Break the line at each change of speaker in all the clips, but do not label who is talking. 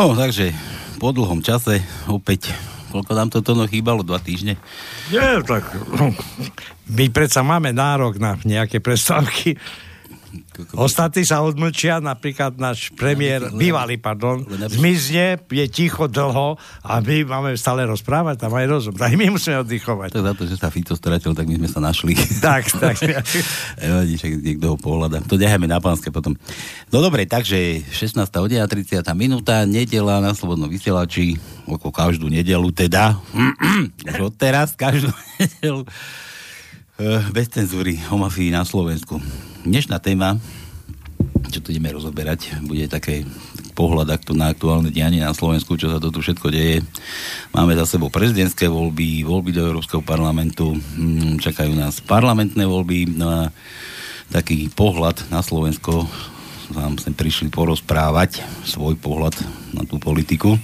No, takže po dlhom čase opäť Koľko nám to no chýbalo? Dva týždne?
Nie, tak my predsa máme nárok na nejaké prestávky. Ostatní sa odmlčia, napríklad náš premiér, bývalý, pardon, zmizne, je ticho dlho a my máme stále rozprávať, tam aj rozum. Tak my musíme oddychovať.
Tak za to, že sa Fico stratil, tak my sme sa našli.
Tak, tak.
Evadí, však niekto ho pohľada. To necháme na pánske potom. No dobre, takže 16. hodina, 30. minúta, nedela na Slobodnom vysielači, ako každú nedelu teda, už od teraz, každú nedelu bez cenzúry o mafii na Slovensku. Dnešná téma, čo tu ideme rozoberať, bude také pohľad na aktuálne dianie na Slovensku, čo sa to tu všetko deje. Máme za sebou prezidentské voľby, voľby do Európskeho parlamentu, hm, čakajú nás parlamentné voľby, no a taký pohľad na Slovensko vám sem prišli porozprávať svoj pohľad na tú politiku.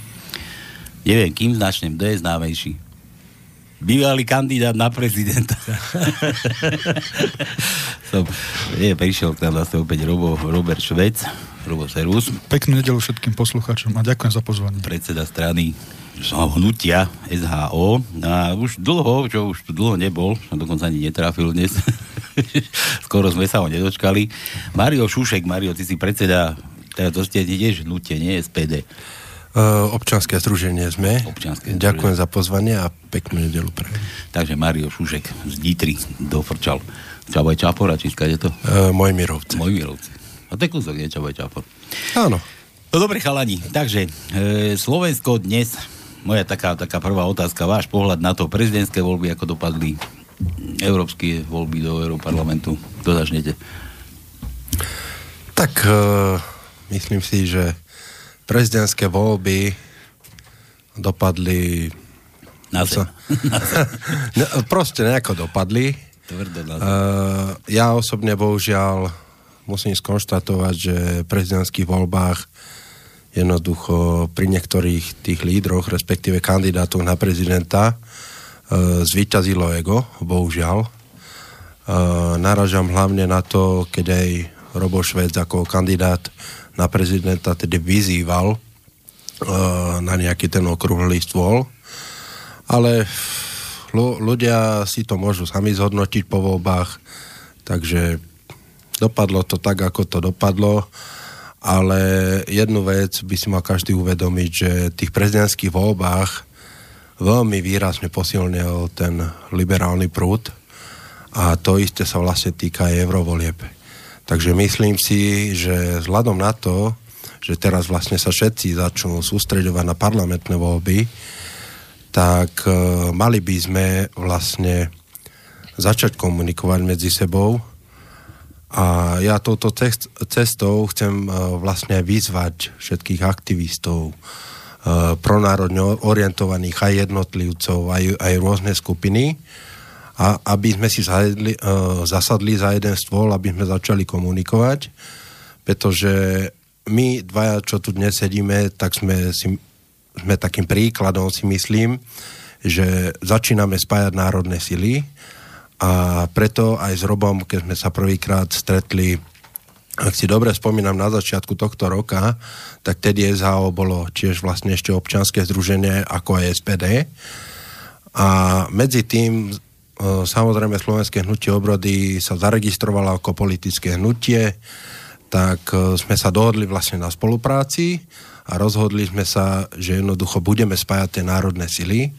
Neviem, kým začnem, kto je známejší? Bývalý kandidát na prezidenta. Som, je, prišiel k nám zase opäť Robo, Robert Švec, Robo Servus.
Peknú nedelu všetkým poslucháčom a ďakujem za pozvanie.
Predseda strany hnutia SHO a už dlho, čo už tu dlho nebol, dokonca ani netrafil dnes, skoro sme sa ho nedočkali. Mario Šušek, Mario, ty si predseda, teda to ste tiež hnutie, nie SPD.
Uh, občanské združenie sme. Občanské združenie. Ďakujem za pozvanie a peknú nedelu pre.
Takže Mario Šušek z Nitry dofrčal. Čabaj Čapor, či je to?
Môj mirovci.
Môj mirovci. A to je kúsok, nie Čabaj Čapor.
Áno.
No dobre, chalani. Takže e, Slovensko dnes, moja taká, taká prvá otázka, váš pohľad na to prezidentské voľby, ako dopadli európske voľby do Európarlamentu. Kto začnete?
Tak uh, myslím si, že prezidentské voľby dopadli...
Na zem.
proste nejako dopadli.
Tvrdo na
zem. Uh, ja osobne bohužiaľ musím skonštatovať, že v prezidentských voľbách jednoducho pri niektorých tých lídroch, respektíve kandidátoch na prezidenta uh, zvíťazilo ego, bohužiaľ. Uh, naražam hlavne na to, keď aj Robo Švec ako kandidát na prezidenta tedy vyzýval uh, na nejaký ten okrúhlý stôl, ale ľudia si to môžu sami zhodnotiť po voľbách, takže dopadlo to tak, ako to dopadlo, ale jednu vec by si mal každý uvedomiť, že v tých prezidentských voľbách veľmi výrazne posilnil ten liberálny prúd a to isté sa vlastne týka aj eurovolieb. Takže myslím si, že vzhľadom na to, že teraz vlastne sa všetci začnú sústreďovať na parlamentné voľby, tak e, mali by sme vlastne začať komunikovať medzi sebou. A ja touto cestou chcem e, vlastne vyzvať všetkých aktivistov, e, pronárodne orientovaných aj jednotlivcov, aj, aj rôzne skupiny, a aby sme si zajedli, uh, zasadli za jeden stôl, aby sme začali komunikovať, pretože my dvaja, čo tu dnes sedíme, tak sme, si, sme takým príkladom, si myslím, že začíname spájať národné sily a preto aj s Robom, keď sme sa prvýkrát stretli ak si dobre spomínam na začiatku tohto roka, tak tedy SHO bolo tiež vlastne ešte občanské združenie ako aj SPD. A medzi tým samozrejme Slovenské hnutie obrody sa zaregistrovalo ako politické hnutie, tak sme sa dohodli vlastne na spolupráci a rozhodli sme sa, že jednoducho budeme spájať tie národné sily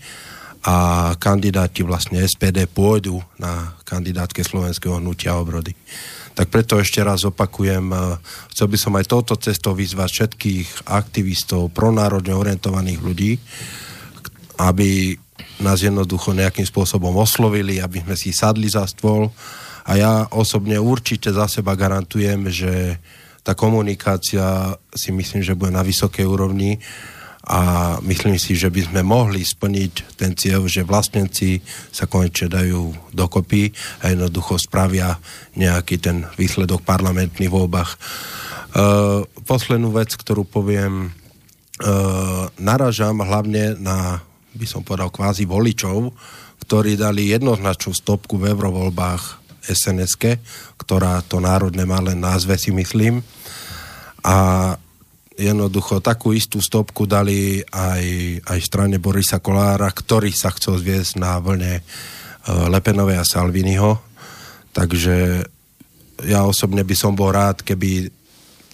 a kandidáti vlastne SPD pôjdu na kandidátke Slovenského hnutia obrody. Tak preto ešte raz opakujem, chcel by som aj touto cestou vyzvať všetkých aktivistov, pronárodne orientovaných ľudí, aby nás jednoducho nejakým spôsobom oslovili, aby sme si sadli za stôl. A ja osobne určite za seba garantujem, že tá komunikácia si myslím, že bude na vysokej úrovni. A myslím si, že by sme mohli splniť ten cieľ, že vlastníci sa konečne dajú dokopy a jednoducho spravia nejaký ten výsledok parlamentných voľbách. Uh, poslednú vec, ktorú poviem, uh, naražam hlavne na by som povedal, kvázi voličov, ktorí dali jednoznačnú stopku v eurovoľbách sns ktorá to národné má len názve si myslím. A jednoducho takú istú stopku dali aj, aj strane Borisa Kolára, ktorý sa chcel zviesť na vlne uh, Lepenovej a Salviniho. Takže ja osobne by som bol rád, keby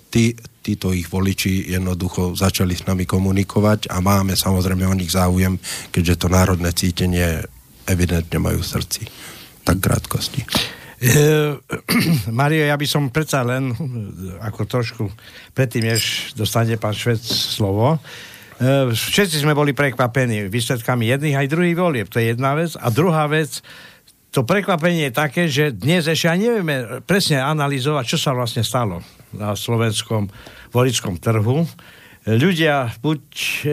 tí, títo ich voliči jednoducho začali s nami komunikovať a máme samozrejme o nich záujem, keďže to národné cítenie evidentne majú v srdci. Tak krátkosti.
Uh, Mario, ja by som predsa len, ako trošku predtým, než dostane pán Švec slovo, uh, všetci sme boli prekvapení výsledkami jedných aj druhých volieb. To je jedna vec. A druhá vec, to prekvapenie je také, že dnes ešte aj nevieme presne analyzovať, čo sa vlastne stalo na slovenskom volickom trhu. Ľudia buď e,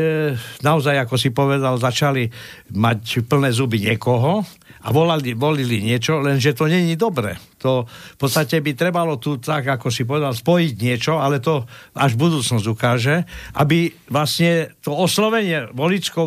naozaj, ako si povedal, začali mať plné zuby niekoho, a volali, volili niečo, lenže to není dobre. To v podstate by trebalo tu, tak ako si povedal, spojiť niečo, ale to až budúcnosť ukáže, aby vlastne to oslovenie volicko,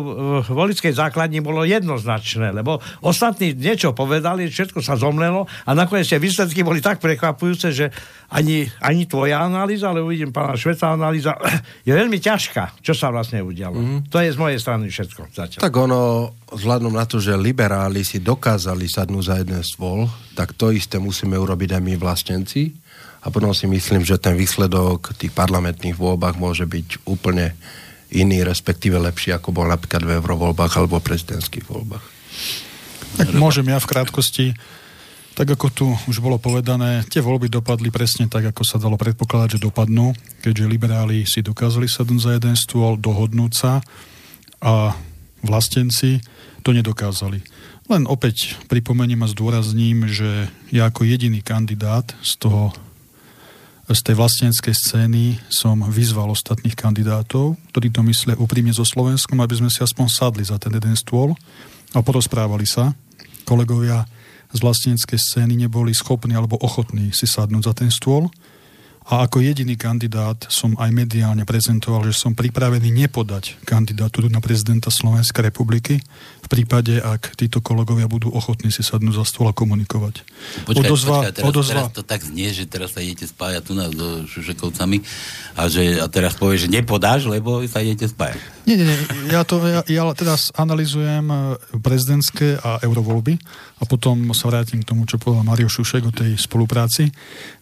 volickej základni bolo jednoznačné, lebo ostatní niečo povedali, všetko sa zomlelo a nakoniec tie výsledky boli tak prekvapujúce, že ani, ani tvoja analýza, ale uvidím pána Šveca analýza, je veľmi ťažká, čo sa vlastne udialo. Mm. To je z mojej strany všetko zatiaľ.
Tak ono, vzhľadom na to, že liberáli si dokázali sadnúť za jeden stôl, tak to isté musíme urobiť aj my vlastenci. A potom si myslím, že ten výsledok tých parlamentných voľbách môže byť úplne iný, respektíve lepší, ako bol napríklad v eurovoľbách alebo prezidentských voľbách.
Tak môžem ja v krátkosti tak ako tu už bolo povedané, tie voľby dopadli presne tak, ako sa dalo predpokladať, že dopadnú, keďže liberáli si dokázali sadnúť za jeden stôl, dohodnúť sa a vlastenci to nedokázali. Len opäť pripomeniem a zdôrazním, že ja ako jediný kandidát z toho z tej vlastenskej scény som vyzval ostatných kandidátov, ktorí to myslia úprimne so Slovenskom, aby sme si aspoň sadli za ten jeden stôl a porozprávali sa. Kolegovia z vlasteneckej scény neboli schopní alebo ochotní si sadnúť za ten stôl a ako jediný kandidát som aj mediálne prezentoval, že som pripravený nepodať kandidatúru na prezidenta Slovenskej republiky v prípade, ak títo kolegovia budú ochotní si sadnúť za stôl a komunikovať.
Počkaj, odozva, počkaj, teraz, odozva... teraz to tak znie, že teraz sa idete spájať tu nás so Šušekovcami a, že, a teraz povie, že nepodáš, lebo sa idete spájať.
Nie, nie, nie. Ja, to, ja, ja teraz analizujem e, prezidentské a eurovoľby a potom sa vrátim k tomu, čo povedal Mario Šušek o tej spolupráci.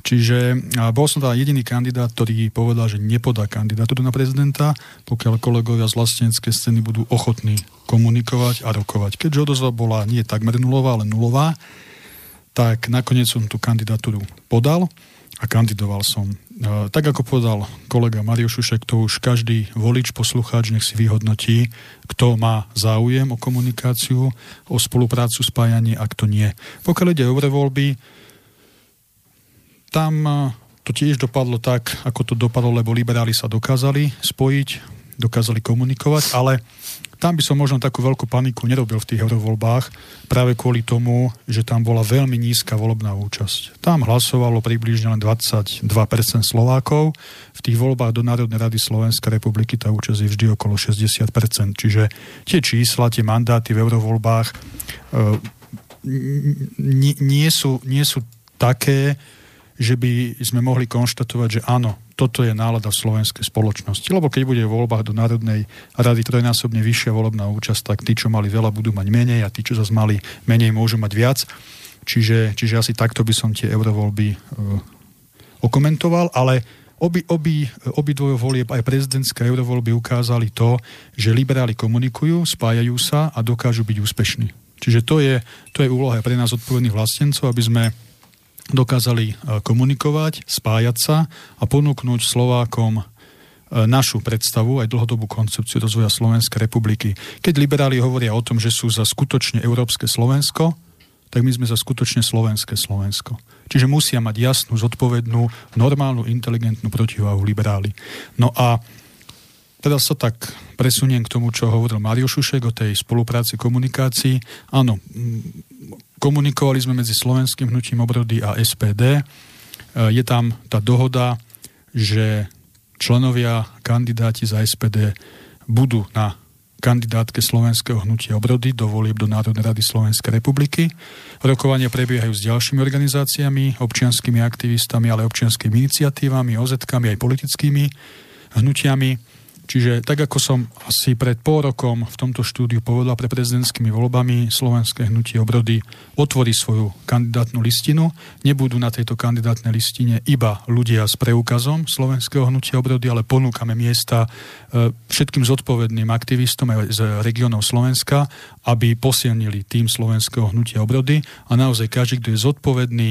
Čiže bol som teda jediný kandidát, ktorý povedal, že nepodá kandidatúru na prezidenta, pokiaľ kolegovia z vlasteneckej scény budú ochotní komunikovať a rokovať. Keďže odozva bola nie takmer nulová, ale nulová, tak nakoniec som tú kandidatúru podal a kandidoval som. Tak ako povedal kolega Mario Šušek, to už každý volič, poslucháč nech si vyhodnotí, kto má záujem o komunikáciu, o spoluprácu, spájanie a kto nie. Pokiaľ ide o voľby, tam to tiež dopadlo tak, ako to dopadlo, lebo liberáli sa dokázali spojiť, dokázali komunikovať, ale tam by som možno takú veľkú paniku nerobil v tých eurovoľbách, práve kvôli tomu, že tam bola veľmi nízka volebná účasť. Tam hlasovalo približne len 22% Slovákov, v tých voľbách do Národnej rady Slovenskej republiky tá účasť je vždy okolo 60%, čiže tie čísla, tie mandáty v eurovoľbách e, nie, sú, nie sú také, že by sme mohli konštatovať, že áno, toto je nálada v slovenskej spoločnosti. Lebo keď bude v voľbách do Národnej rady trojnásobne vyššia volebná účasť, tak tí, čo mali veľa, budú mať menej a tí, čo zase mali menej, môžu mať viac. Čiže, čiže asi takto by som tie eurovoľby e, okomentoval, ale obi, obi, obi dvojo volieb, aj prezidentská eurovoľby ukázali to, že liberáli komunikujú, spájajú sa a dokážu byť úspešní. Čiže to je, to je úloha pre nás odpovedných vlastencov, aby sme dokázali e, komunikovať, spájať sa a ponúknuť Slovákom e, našu predstavu, aj dlhodobú koncepciu rozvoja Slovenskej republiky. Keď liberáli hovoria o tom, že sú za skutočne európske Slovensko, tak my sme za skutočne slovenské Slovensko. Čiže musia mať jasnú, zodpovednú, normálnu, inteligentnú protiváhu liberáli. No a teraz sa tak presuniem k tomu, čo hovoril Mario Šušek o tej spolupráci, komunikácii. Áno, Komunikovali sme medzi slovenským hnutím obrody a SPD. E, je tam tá dohoda, že členovia, kandidáti za SPD budú na kandidátke slovenského hnutia obrody do volieb do Národnej rady Slovenskej republiky. Rokovania prebiehajú s ďalšími organizáciami, občianskými aktivistami, ale občianskými iniciatívami, OZ-kami aj politickými hnutiami Čiže tak ako som asi pred pol rokom v tomto štúdiu povedal pre prezidentskými voľbami, Slovenské hnutie obrody otvorí svoju kandidátnu listinu. Nebudú na tejto kandidátnej listine iba ľudia s preukazom Slovenského hnutia obrody, ale ponúkame miesta e, všetkým zodpovedným aktivistom aj z regiónov Slovenska, aby posilnili tým Slovenského hnutia obrody a naozaj každý, kto je zodpovedný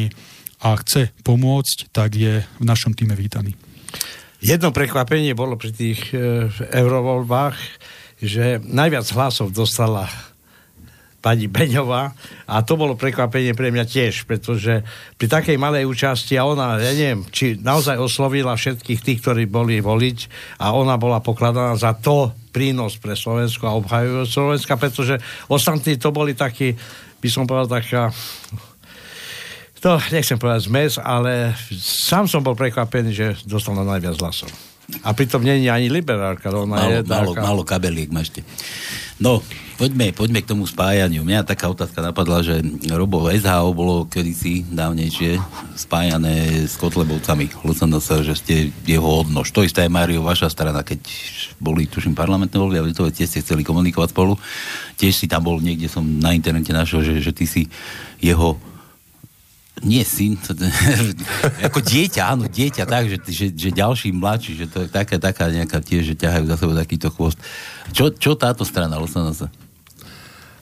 a chce pomôcť, tak je v našom týme vítaný.
Jedno prekvapenie bolo pri tých e, eurovoľbách, že najviac hlasov dostala pani Beňová a to bolo prekvapenie pre mňa tiež, pretože pri takej malej účasti a ona, ja neviem, či naozaj oslovila všetkých tých, ktorí boli voliť a ona bola pokladaná za to prínos pre Slovensko a obhajujú Slovenska, pretože ostatní to boli takí, by som povedal, taká to nechcem povedať zmes, ale sám som bol prekvapený, že dostal na najviac hlasov. A pritom nie je ani liberálka, ona
málo,
je
málo, málo kabeliek máte. No, poďme, poďme k tomu spájaniu. Mňa taká otázka napadla, že Robo SHO bolo kedysi dávnejšie spájané s Kotlebovcami LSNS, že ste jeho odnož. To isté aj Mario, vaša strana, keď boli, tuším, parlamentné voľby a to tiež ste chceli komunikovať spolu. Tiež si tam bol, niekde som na internete našiel, že, že ty si jeho nie syn, to, ako dieťa, áno, dieťa, tak, že, že, že ďalší mladší, že to je taká, taká nejaká tiež, že ťahajú za sebou takýto chvost. Čo, čo táto strana LSNS?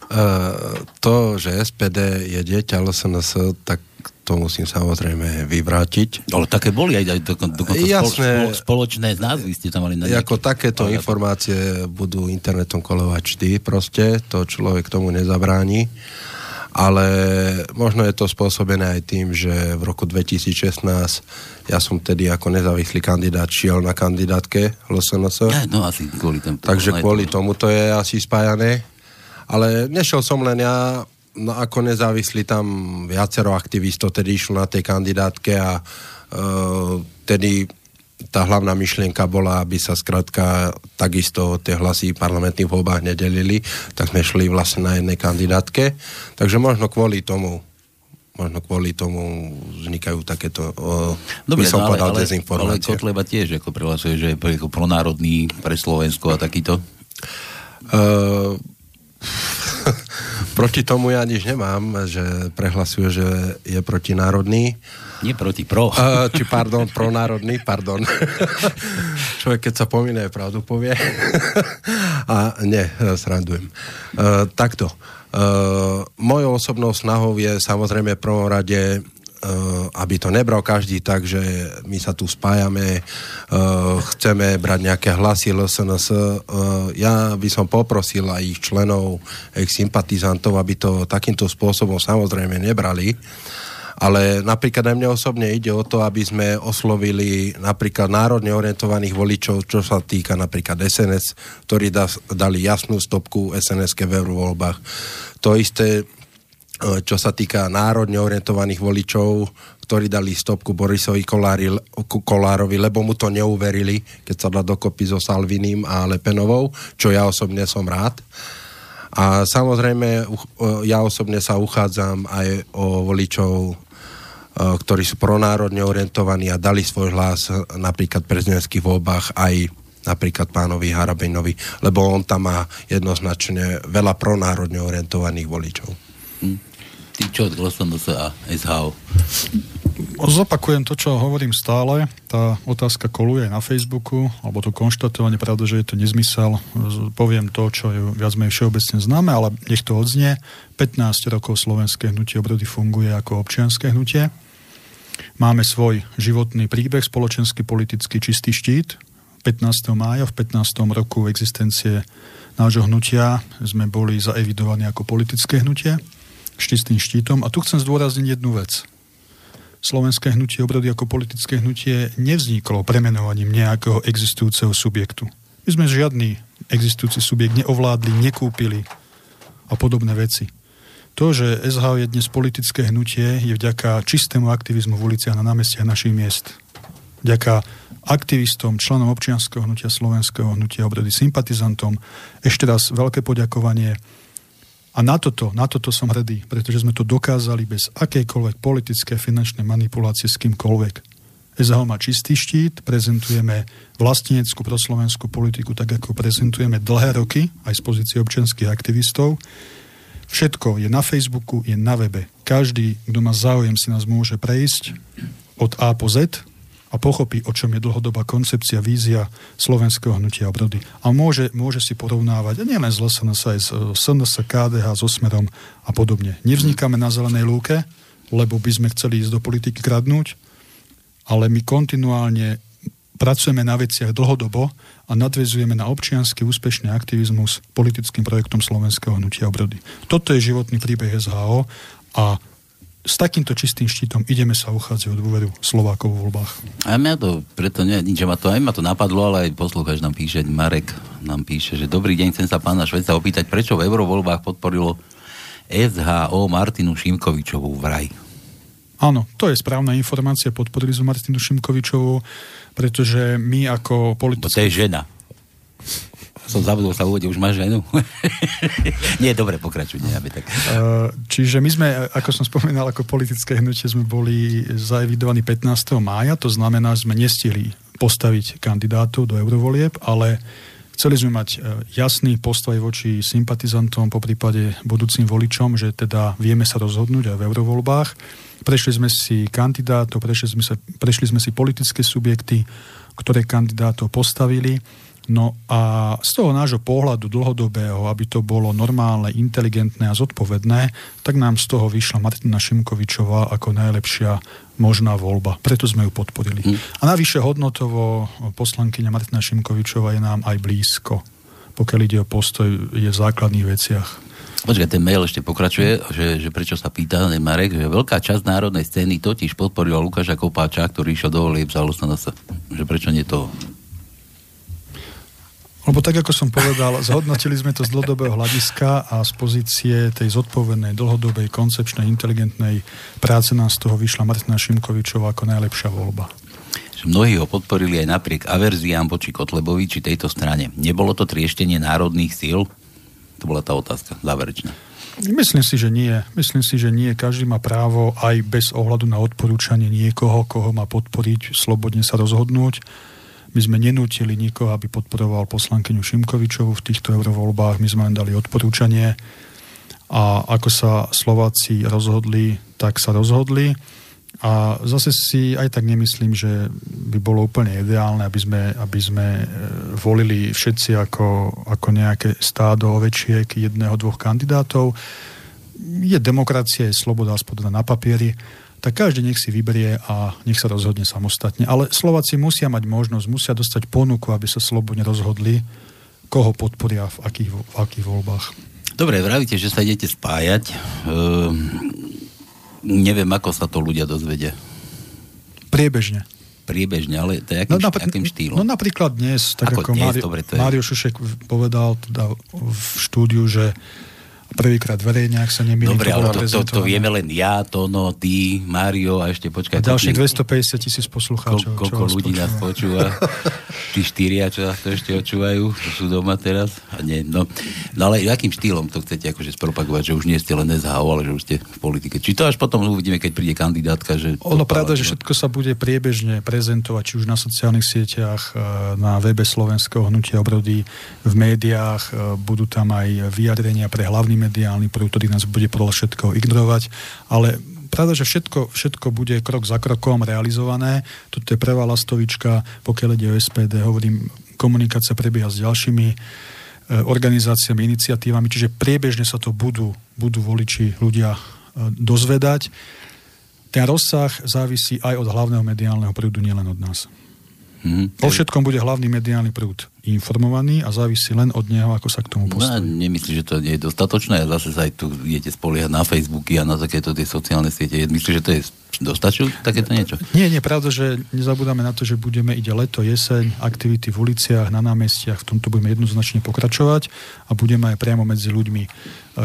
Uh, to, že SPD je dieťa LSNS, tak to musím samozrejme vyvrátiť.
Ale také boli aj, aj dokon, dokonca Jasné, spolo, spoločné názvy ste tam mali. Na
ako takéto ale... informácie budú internetom kolovať vždy proste, to človek tomu nezabráni. Uh, ale možno je to spôsobené aj tým, že v roku 2016 ja som tedy ako nezávislý kandidát šiel na kandidátke LSNS.
No asi kvôli tomu.
Takže kvôli tomu to je asi spájané. Ale nešiel som len ja, no ako nezávislý tam viacero aktivistov tedy išlo na tej kandidátke a uh, tedy tá hlavná myšlienka bola, aby sa skrátka takisto tie hlasy v parlamentných voľbách nedelili, tak sme šli vlastne na jednej kandidátke. Takže možno kvôli tomu možno kvôli tomu vznikajú takéto,
Dobre, by
som
no,
povedal,
ale,
dezinformácie.
Ale Kotleba tiež ako prihlasuje, že je ako pronárodný pre Slovensko a takýto? Uh,
proti tomu ja nič nemám, že prehlasuje, že je protinárodný.
Nie proti, pro.
Uh, či pardon, pronárodný, pardon. Človek, keď sa pomíne, pravdu povie. A nie, srandujem. Uh, takto. Uh, mojou osobnou snahou je samozrejme v prvom rade aby to nebral každý tak, že my sa tu spájame, chceme brať nejaké hlasy LSNS. Ja by som poprosil aj ich členov, ich sympatizantov, aby to takýmto spôsobom samozrejme nebrali ale napríklad aj mne osobne ide o to, aby sme oslovili napríklad národne orientovaných voličov, čo sa týka napríklad SNS, ktorí da, dali jasnú stopku SNS-ke v eurovoľbách. To isté, e, čo sa týka národne orientovaných voličov, ktorí dali stopku Borisovi Kolári, Kolárovi, lebo mu to neuverili, keď sa dá dokopy so Salvinim a Lepenovou, čo ja osobne som rád. A samozrejme, ja osobne sa uchádzam aj o voličov ktorí sú pronárodne orientovaní a dali svoj hlas napríklad v prezidentských voľbách aj napríklad pánovi Harabinovi, lebo on tam má jednoznačne veľa pronárodne orientovaných voličov. Hm.
Ty čo, sa a SHO?
Zopakujem to, čo hovorím stále. Tá otázka koluje na Facebooku, alebo to konštatovanie, pravda, že je to nezmysel. Poviem to, čo je viac menej všeobecne známe, ale nech to odznie. 15 rokov slovenské hnutie obrody funguje ako občianské hnutie. Máme svoj životný príbeh, spoločenský, politický čistý štít. 15. mája v 15. roku existencie nášho hnutia sme boli zaevidovaní ako politické hnutie s čistým štítom. A tu chcem zdôrazniť jednu vec. Slovenské hnutie obrody ako politické hnutie nevzniklo premenovaním nejakého existujúceho subjektu. My sme žiadny existujúci subjekt neovládli, nekúpili a podobné veci. To, že SH je dnes politické hnutie, je vďaka čistému aktivizmu v uliciach na námestiach našich miest. Vďaka aktivistom, členom občianského hnutia slovenského hnutia obrody, sympatizantom. Ešte raz veľké poďakovanie. A na toto, na toto som hrdý, pretože sme to dokázali bez akejkoľvek politické finančnej manipulácie s kýmkoľvek. SHO má čistý štít, prezentujeme vlasteneckú proslovenskú politiku tak, ako prezentujeme dlhé roky, aj z pozície občianských aktivistov. Všetko je na Facebooku, je na webe. Každý, kto má záujem, si nás môže prejsť od A po Z a pochopí, o čom je dlhodobá koncepcia, vízia slovenského hnutia obrody. A môže, môže si porovnávať, nielen z LSNS, aj z SNS, KDH, so Smerom a podobne. Nevznikáme na zelenej lúke, lebo by sme chceli ísť do politiky kradnúť, ale my kontinuálne pracujeme na veciach dlhodobo a nadvezujeme na občiansky úspešný aktivizmus politickým projektom Slovenského hnutia obrody. Toto je životný príbeh SHO a s takýmto čistým štítom ideme sa uchádzať o dôveru Slovákov v voľbách.
A mňa to, preto nie, nič, ma to, aj ma to napadlo, ale aj poslucháč nám píše, Marek nám píše, že dobrý deň, chcem sa pána Šveca opýtať, prečo v eurovoľbách podporilo SHO Martinu Šimkovičovú vraj.
Áno, to je správna informácia, podporili sme Martinu Šimkovičovú, pretože my ako politici...
To je žena som zabudol sa úvode, už máš ženu? Nie, dobre, pokračuj, nie, aby tak.
Uh, čiže my sme, ako som spomínal, ako politické hnutie sme boli zaevidovaní 15. mája, to znamená, že sme nestihli postaviť kandidátov do eurovolieb, ale chceli sme mať e, jasný postoj voči sympatizantom, po prípade budúcim voličom, že teda vieme sa rozhodnúť aj v eurovoľbách. Prešli sme si kandidátov, prešli sme, sa, prešli sme si politické subjekty, ktoré kandidátov postavili No a z toho nášho pohľadu dlhodobého, aby to bolo normálne, inteligentné a zodpovedné, tak nám z toho vyšla Martina Šimkovičová ako najlepšia možná voľba. Preto sme ju podporili. Hmm. A navyše hodnotovo poslankyňa Martina Šimkovičová je nám aj blízko. Pokiaľ ide o postoj, je v základných veciach.
Počkaj, ten mail ešte pokračuje, že, že prečo sa pýta Marek, že veľká časť národnej scény totiž podporila Lukáša Kopáča, ktorý išiel do volieb za Že prečo nie to
lebo tak, ako som povedal, zhodnotili sme to z dlhodobého hľadiska a z pozície tej zodpovednej, dlhodobej, koncepčnej, inteligentnej práce nám z toho vyšla Martina Šimkovičová ako najlepšia voľba.
Mnohí ho podporili aj napriek averziám voči Kotlebovi či tejto strane. Nebolo to trieštenie národných síl? To bola tá otázka záverečná.
Myslím si, že nie. Myslím si, že nie. Každý má právo aj bez ohľadu na odporúčanie niekoho, koho má podporiť, slobodne sa rozhodnúť my sme nenútili nikoho, aby podporoval poslankyňu Šimkovičovu v týchto eurovoľbách. My sme len dali odporúčanie a ako sa Slováci rozhodli, tak sa rozhodli. A zase si aj tak nemyslím, že by bolo úplne ideálne, aby sme, aby sme e, volili všetci ako, ako nejaké stádo ovečiek jedného, dvoch kandidátov. Je demokracia, je sloboda, aspoň na papieri tak každý nech si vyberie a nech sa rozhodne samostatne. Ale Slováci musia mať možnosť, musia dostať ponuku, aby sa slobodne rozhodli, koho podporia v akých, v akých voľbách.
Dobre, vravíte, že sa idete spájať. Ehm, neviem, ako sa to ľudia dozvedia.
Priebežne.
Priebežne, ale to je akým, no, napr- akým štýlom?
No napríklad dnes, tak ako, ako dnes, Mário, dobre, to je... Mário Šušek povedal teda v štúdiu, že prvýkrát verejne, ak sa nemýlim.
Dobre, ale to, to, to, vieme len ja, Tono, ty, Mário a ešte počkaj.
A ďalších 250 tisíc poslucháčov.
Ko, koľko ľudí nás počúva? Tí štyria, čo nás to ešte očúvajú, čo sú doma teraz. A nie, no, no ale akým štýlom to chcete akože spropagovať, že už nie ste len SHO, ale že už ste v politike. Či to až potom uvidíme, keď príde kandidátka, že...
Ono pravda, že všetko sa bude priebežne prezentovať, či už na sociálnych sieťach, e, na webe Slovenského hnutia obrody, v médiách, e, budú tam aj vyjadrenia pre hlavný mediálny prúd, ktorý nás bude podľa všetko ignorovať, ale pravda, že všetko, všetko bude krok za krokom realizované. Toto je prvá lastovička, pokiaľ ide o SPD, hovorím, komunikácia prebieha s ďalšími e, organizáciami, iniciatívami, čiže priebežne sa to budú, budú voliči ľudia e, dozvedať. Ten rozsah závisí aj od hlavného mediálneho prúdu, nielen od nás. Mm-hmm. Po všetkom bude hlavný mediálny prúd informovaný a závisí len od neho, ako sa k tomu postaví.
No, nemyslíš, že to nie je dostatočné a zase sa aj tu idete spoliehať na Facebooky a na takéto tie sociálne siete. Myslíš, že to je dostačujú takéto niečo?
Nie, nie, pravda, že nezabudáme na to, že budeme, ide leto, jeseň, aktivity v uliciach, na námestiach, v tomto budeme jednoznačne pokračovať a budeme aj priamo medzi ľuďmi e,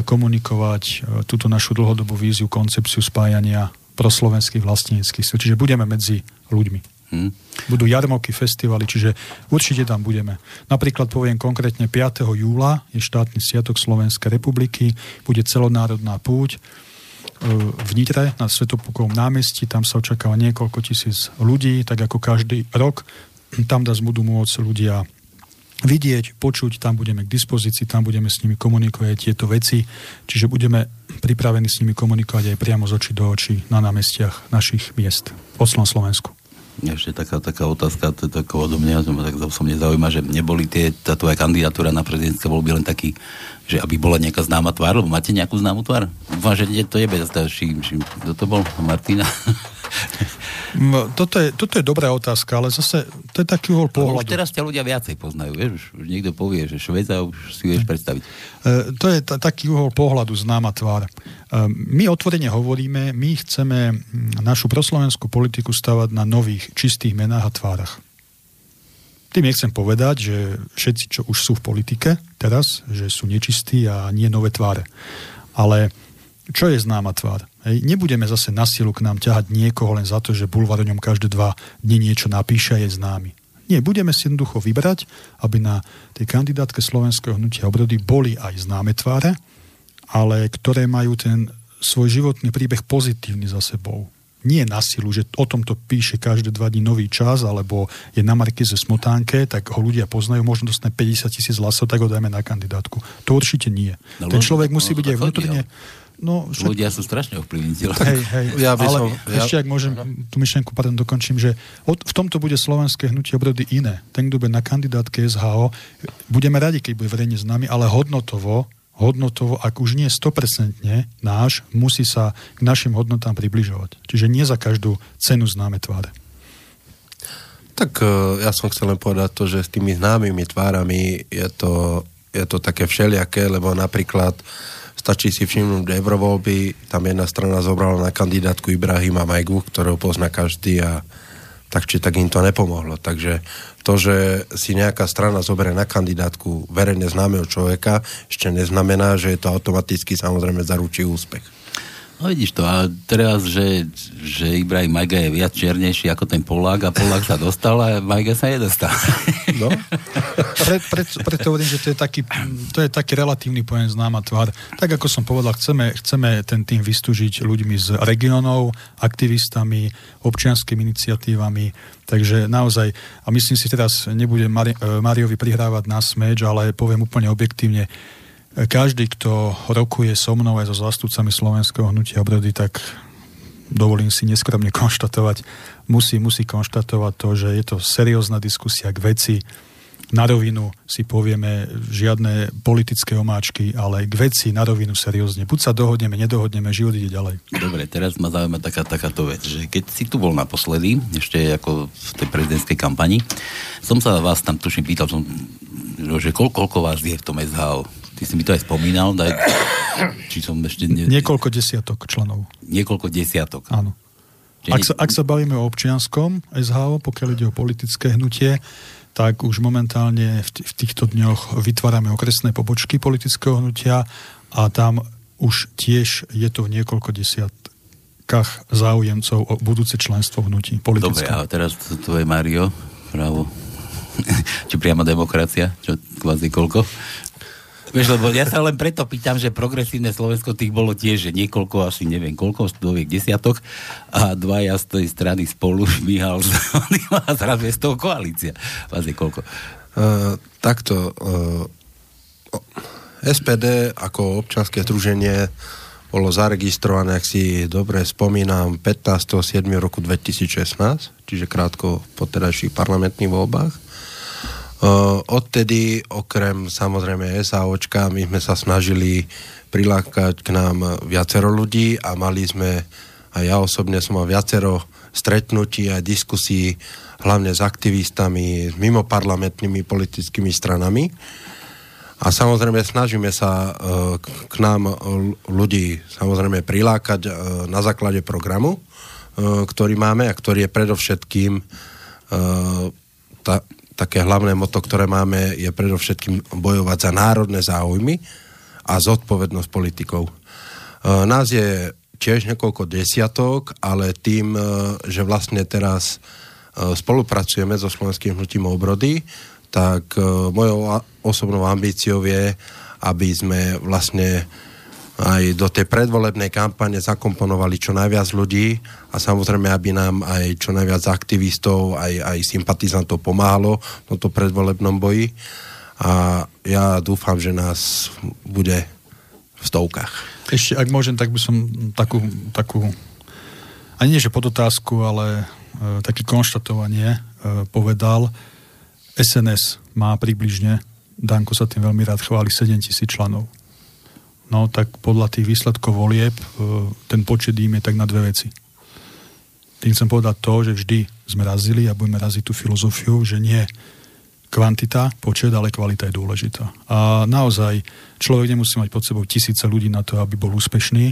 komunikovať e, túto našu dlhodobú víziu, koncepciu spájania proslovenských vlastníckých Čiže budeme medzi ľuďmi. Hmm. Budú jarmoky, festivaly, čiže určite tam budeme. Napríklad poviem konkrétne 5. júla je štátny sviatok Slovenskej republiky, bude celonárodná púť. v Nitre na Svetopukovom námestí, tam sa očakáva niekoľko tisíc ľudí, tak ako každý rok. Tam nás budú môcť ľudia vidieť, počuť, tam budeme k dispozícii, tam budeme s nimi komunikovať tieto veci, čiže budeme pripravení s nimi komunikovať aj priamo z očí do očí na námestiach našich miest po Slovensku.
Ešte taká, taká otázka, to je tako odo mňa, ma tak som nezaujíma, že neboli tie, tá tvoja kandidatúra na prezidentské voľby len taký, že aby bola nejaká známa tvár, lebo máte nejakú známu tvár? Dúfam, že to je bez kto to bol? Martina?
Toto je, toto je dobrá otázka, ale zase to je taký uhol pohľadu.
Už teraz ťa ľudia viacej poznajú, vieš, už, už niekto povie, že Šveda už si vieš predstaviť. E,
to je t- taký uhol pohľadu, známa tvár. E, my otvorene hovoríme, my chceme našu proslovenskú politiku stavať na nových, čistých menách a tvárach. Tým nechcem povedať, že všetci, čo už sú v politike teraz, že sú nečistí a nie nové tváre. Ale čo je známa tvár? Hej, nebudeme zase na silu k nám ťahať niekoho len za to, že bulvar o ňom každé dva dni niečo napíše a je známy. Nie, budeme si jednoducho vybrať, aby na tej kandidátke slovenského hnutia obrody boli aj známe tváre, ale ktoré majú ten svoj životný príbeh pozitívny za sebou. Nie na silu, že o tomto píše každé dva dní nový čas, alebo je na Markize smotánke, tak ho ľudia poznajú, možno dostane 50 tisíc hlasov, tak ho dajme na kandidátku. To určite nie. No, ten človek musí byť aj vnútorne...
No, však... Ľudia sú strašne ovplyvniteľní.
Hej, hej, ja by ale som, ja... ešte, ak môžem tú myšlenku, pardon, dokončím, že od, v tomto bude slovenské hnutie obrody iné. Ten, kto bude na kandidátke SHO, budeme radi, keď bude verejne s nami, ale hodnotovo, hodnotovo, ak už nie 100% náš, musí sa k našim hodnotám približovať. Čiže nie za každú cenu známe tváre.
Tak e, ja som chcel len povedať to, že s tými známymi tvárami je to, je to také všelijaké, lebo napríklad uh, Stačí si všimnúť eurovoľby, tam jedna strana zobrala na kandidátku Ibrahima Majgu, ktorého pozná každý a tak či tak im to nepomohlo. Takže to, že si nejaká strana zoberie na kandidátku verejne známeho človeka, ešte neznamená, že je to automaticky samozrejme zaručí úspech.
No vidíš to, a teraz, že, že Ibrahim Majga je viac čiernejší ako ten Polák a Polák sa dostal a Majga sa nedostal. No.
Pre, pre, preto hovorím, že to je, taký, to je taký relatívny pojem známa tvár. Tak ako som povedal, chceme, chceme ten tým vystúžiť ľuďmi z regionov, aktivistami, občianskými iniciatívami, takže naozaj, a myslím si teraz, nebudem Mari, Mariovi prihrávať na smeč, ale poviem úplne objektívne, každý, kto rokuje so mnou aj so zástupcami slovenského hnutia obrody, tak dovolím si neskromne konštatovať, musí, musí konštatovať to, že je to seriózna diskusia k veci. Na rovinu si povieme žiadne politické omáčky, ale k veci na rovinu seriózne. Buď sa dohodneme, nedohodneme, život ide ďalej.
Dobre, teraz ma zaujíma taká, takáto vec, že keď si tu bol naposledy, ešte ako v tej prezidentskej kampani, som sa vás tam tuším pýtal, som, že koľko, koľko vás je v tom SHO? Ty si mi to aj spomínal, daj, či som ešte...
Ne... Niekoľko desiatok členov.
Niekoľko desiatok.
Áno. Ak sa, ak sa bavíme o občianskom SHO, pokiaľ ide o politické hnutie, tak už momentálne v, t- v týchto dňoch vytvárame okresné pobočky politického hnutia a tam už tiež je to v niekoľko desiatkách záujemcov o budúce členstvo hnutí politické.
Dobre, a teraz to je Mario, právo. Či priama demokracia? Čo kvázi koľko? Vieš, lebo ja sa len preto pýtam, že progresívne Slovensko tých bolo tiež, že niekoľko, asi neviem koľko, stoviek desiatok a dvaja z tej strany spolu šmíhal a zrazu je z toho koalícia. Vás je koľko? Uh,
takto, uh, e, SPD ako občanské združenie bolo zaregistrované, ak si dobre spomínam, 15.7. roku 2016, čiže krátko po terajších parlamentných voľbách. Odtedy, okrem samozrejme SAOčka, my sme sa snažili prilákať k nám viacero ľudí a mali sme, a ja osobne som mal viacero stretnutí a diskusí hlavne s aktivistami, s mimoparlamentnými politickými stranami. A samozrejme snažíme sa k nám ľudí samozrejme prilákať na základe programu, ktorý máme a ktorý je predovšetkým tá, také hlavné moto, ktoré máme, je predovšetkým bojovať za národné záujmy a zodpovednosť politikov. E, nás je tiež niekoľko desiatok, ale tým, e, že vlastne teraz e, spolupracujeme so Slovenským hnutím obrody, tak mojou osobnou ambíciou je, aby sme vlastne aj do tej predvolebnej kampane zakomponovali čo najviac ľudí a samozrejme, aby nám aj čo najviac aktivistov, aj, aj sympatizantov pomáhalo v tomto predvolebnom boji. A ja dúfam, že nás bude v stovkách.
Ešte, ak môžem, tak by som takú, takú ani nie, že podotázku, ale e, také konštatovanie e, povedal. SNS má približne, Danko sa tým veľmi rád chváli, 7 tisíc členov no tak podľa tých výsledkov volieb e, ten počet im je tak na dve veci. Tým chcem povedať to, že vždy sme razili a budeme raziť tú filozofiu, že nie kvantita, počet, ale kvalita je dôležitá. A naozaj človek nemusí mať pod sebou tisíce ľudí na to, aby bol úspešný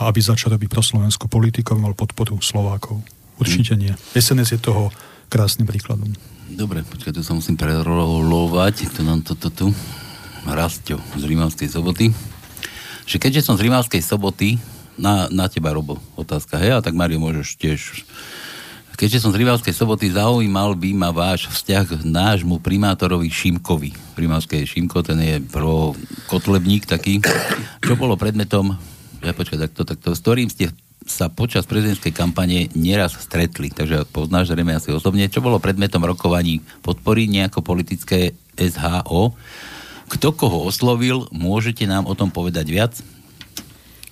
a aby začal robiť pro slovenskú politiku, aby mal podporu Slovákov. Určite nie. SNS je toho krásnym príkladom.
Dobre, počkaj, tu sa musím prerolovať. To nám toto tu. Rastio z Rímavskej soboty že keďže som z Rimavskej soboty, na, na teba, Robo, otázka, hej, a tak Mario, môžeš tiež. Keďže som z Rimavskej soboty, zaujímal by ma váš vzťah k nášmu primátorovi Šimkovi. Rimavskej Šimko, ten je pro kotlebník taký. Čo bolo predmetom, ja počkaj, takto, takto, s ktorým ste sa počas prezidentskej kampane nieraz stretli, takže poznáš zrejme asi osobne, čo bolo predmetom rokovaní podpory nejako politické SHO kto koho oslovil, môžete nám o tom povedať viac?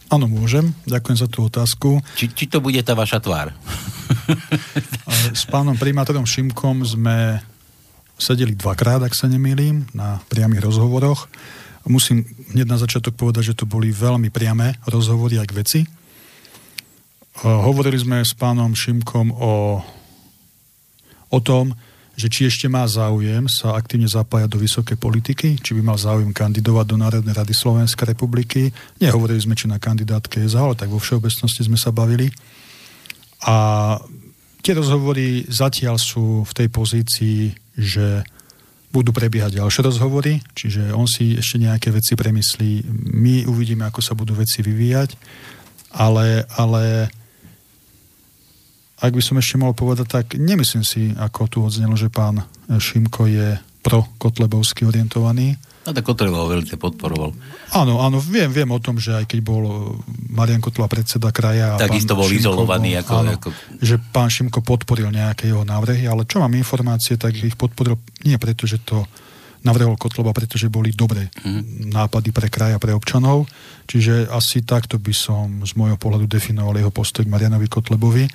Áno, môžem. Ďakujem za tú otázku.
Či, či to bude tá vaša tvár?
S pánom primátorom Šimkom sme sedeli dvakrát, ak sa nemýlim, na priamých rozhovoroch. Musím hneď na začiatok povedať, že to boli veľmi priame rozhovory aj k veci. Hovorili sme s pánom Šimkom o, o tom, že či ešte má záujem sa aktívne zapájať do vysokej politiky, či by mal záujem kandidovať do Národnej rady Slovenskej republiky. Nehovorili sme, či na kandidátke je ale tak vo všeobecnosti sme sa bavili. A tie rozhovory zatiaľ sú v tej pozícii, že budú prebiehať ďalšie rozhovory, čiže on si ešte nejaké veci premyslí, my uvidíme, ako sa budú veci vyvíjať, ale, ale ak by som ešte mohol povedať, tak nemyslím si, ako tu odznelo, že pán Šimko je pro Kotlebovsky orientovaný.
A tak Kotleba ho veľmi podporoval.
Áno, áno, viem, viem o tom, že aj keď bol Marian Kotleba predseda kraja...
Tak isto bol Šimko, izolovaný. Ako, áno, ako...
Že pán Šimko podporil nejaké jeho návrhy, ale čo mám informácie, tak ich podporil nie preto, že to navrhol Kotleba, pretože boli dobré mm. nápady pre kraj a pre občanov. Čiže asi takto by som z môjho pohľadu definoval jeho postoj k Marianovi Kotlebovi.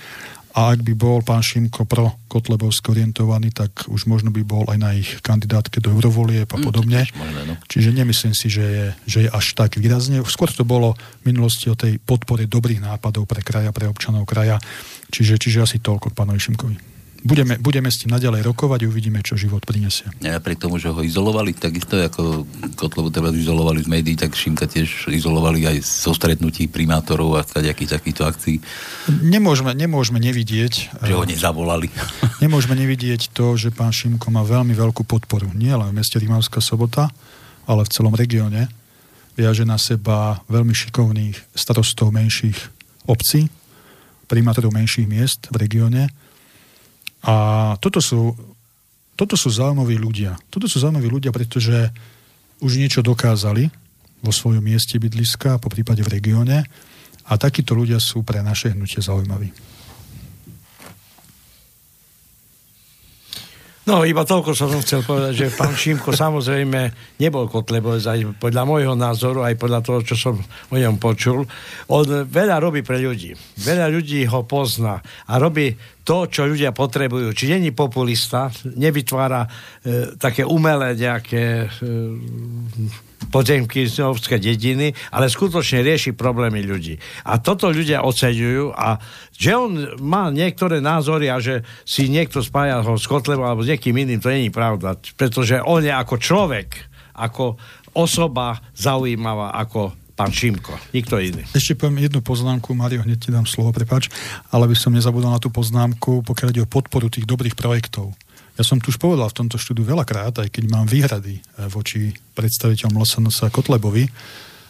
A ak by bol pán Šimko pro Kotlebovsky orientovaný, tak už možno by bol aj na ich kandidátke do eurovolieb a mm, podobne. Mm, Čiže nemyslím si, že je, že je až tak výrazne. Skôr to bolo v minulosti o tej podpore dobrých nápadov pre kraja, pre občanov kraja. Čiže, čiže asi toľko k pánovi Šimkovi budeme, budeme s tým naďalej rokovať a uvidíme, čo život prinesie.
Ja pri tomu, že ho izolovali, takisto ako Kotlovu teda izolovali z médií, tak Šimka tiež izolovali aj zo stretnutí primátorov a nejakých takýchto akcií.
Nemôžeme, nemôžeme nevidieť...
Že ho nezavolali.
Nemôžeme nevidieť to, že pán Šimko má veľmi veľkú podporu. Nie len v meste Rimavská sobota, ale v celom regióne. Viaže na seba veľmi šikovných starostov menších obcí, primátorov menších miest v regióne a toto sú, toto sú zaujímaví ľudia. Toto sú zaujímaví ľudia, pretože už niečo dokázali vo svojom mieste bydliska, po prípade v regióne a takíto ľudia sú pre naše hnutie zaujímaví.
No, iba toľko som chcel povedať, že pán Šimko samozrejme nebol Kotlebovec, aj podľa môjho názoru, aj podľa toho, čo som o ňom počul. On veľa robí pre ľudí. Veľa ľudí ho pozná a robí to, čo ľudia potrebujú. Či není populista, nevytvára e, také umelé nejaké e, podzemky z Novské dediny, ale skutočne rieši problémy ľudí. A toto ľudia oceňujú a že on má niektoré názory a že si niekto spája ho s Kotlebom alebo s niekým iným, to není pravda. Pretože on je ako človek, ako osoba zaujímavá, ako pán Šimko, nikto iný.
Ešte poviem jednu poznámku, Mario, hneď ti dám slovo, prepač, ale by som nezabudol na tú poznámku, pokiaľ ide o podporu tých dobrých projektov. Ja som tu už povedal v tomto štúdiu veľakrát, aj keď mám výhrady eh, voči predstaviteľom LSNS Kotlebovi,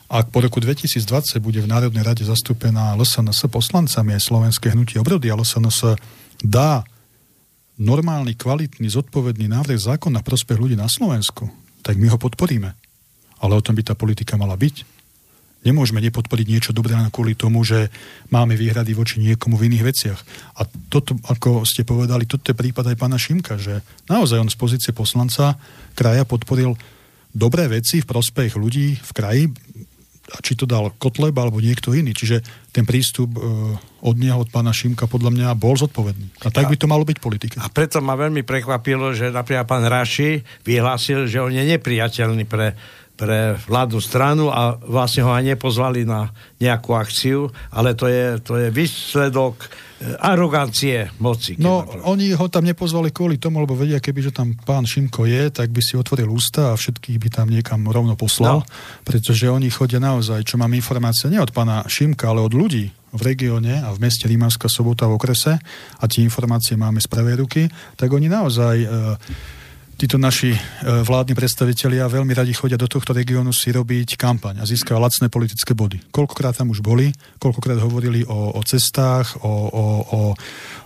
ak po roku 2020 bude v Národnej rade zastúpená LSNS poslancami aj Slovenské hnutie obrody a LSNS dá normálny, kvalitný, zodpovedný návrh zákon na prospech ľudí na Slovensku, tak my ho podporíme. Ale o tom by tá politika mala byť Nemôžeme nepodporiť niečo dobré kvôli tomu, že máme výhrady voči niekomu v iných veciach. A toto, ako ste povedali, toto je prípad aj pána Šimka, že naozaj on z pozície poslanca kraja podporil dobré veci v prospech ľudí v kraji, a či to dal Kotleb alebo niekto iný. Čiže ten prístup e, od neho, od pána Šimka, podľa mňa bol zodpovedný. A tak by to malo byť politika.
A preto ma veľmi prekvapilo, že napríklad pán Raši vyhlásil, že on je nepriateľný pre pre vládnu stranu a vlastne ho aj nepozvali na nejakú akciu, ale to je, to je výsledok e, arogancie moci.
No, oni ho tam nepozvali kvôli tomu, lebo vedia, keby že tam pán Šimko je, tak by si otvoril ústa a všetkých by tam niekam rovno poslal, no. pretože oni chodia naozaj, čo mám informácie, nie od pána Šimka, ale od ľudí v regióne a v meste Rímavská sobota v okrese a tie informácie máme z pravej ruky, tak oni naozaj e, títo naši e, vládni predstavitelia veľmi radi chodia do tohto regiónu si robiť kampaň a získajú lacné politické body. Koľkokrát tam už boli, koľkokrát hovorili o, o cestách, o, o, o,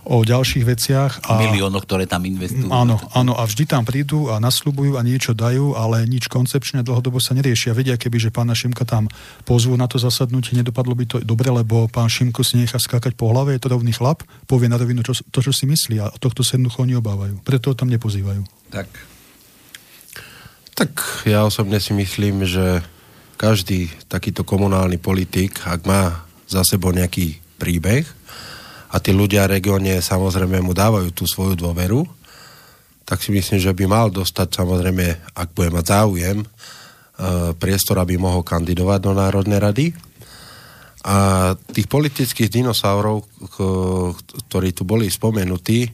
o ďalších veciach.
A, miliónoch, ktoré tam investujú.
Áno, áno, a vždy tam prídu a nasľubujú a niečo dajú, ale nič koncepčne dlhodobo sa neriešia. Vedia, keby, že pána Šimka tam pozvú na to zasadnutie, nedopadlo by to dobre, lebo pán Šimko si nechá skákať po hlave, je to rovný chlap, povie na rovinu čo, to, čo si myslí a tohto sa jednoducho oni obávajú. Preto ho tam nepozývajú.
Tak. Tak ja osobne si myslím, že každý takýto komunálny politik, ak má za sebou nejaký príbeh a tí ľudia v regióne samozrejme mu dávajú tú svoju dôveru, tak si myslím, že by mal dostať samozrejme, ak bude mať záujem, e, priestor, aby mohol kandidovať do Národnej rady. A tých politických dinosaurov, ktorí tu boli spomenutí,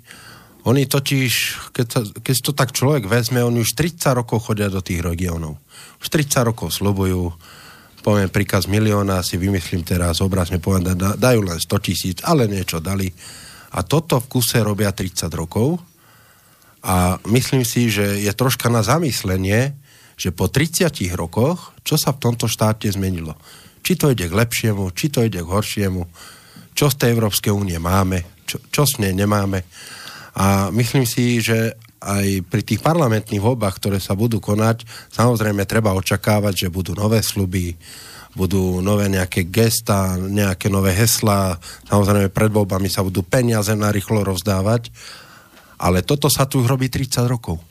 oni totiž, keď, sa, keď to tak človek vezme, oni už 30 rokov chodia do tých regiónov. Už 30 rokov slobujú, poviem príkaz milióna, si vymyslím teraz, obrazne poviem, dajú len 100 tisíc, ale niečo dali. A toto v kuse robia 30 rokov. A myslím si, že je troška na zamyslenie, že po 30 rokoch, čo sa v tomto štáte zmenilo. Či to ide k lepšiemu, či to ide k horšiemu, čo z tej Európskej únie máme, čo, čo s nej nemáme. A myslím si, že aj pri tých parlamentných voľbách, ktoré sa budú konať, samozrejme treba očakávať, že budú nové sluby, budú nové nejaké gesta, nejaké nové hesla, samozrejme pred voľbami sa budú peniaze na rýchlo rozdávať, ale toto sa tu robí 30 rokov.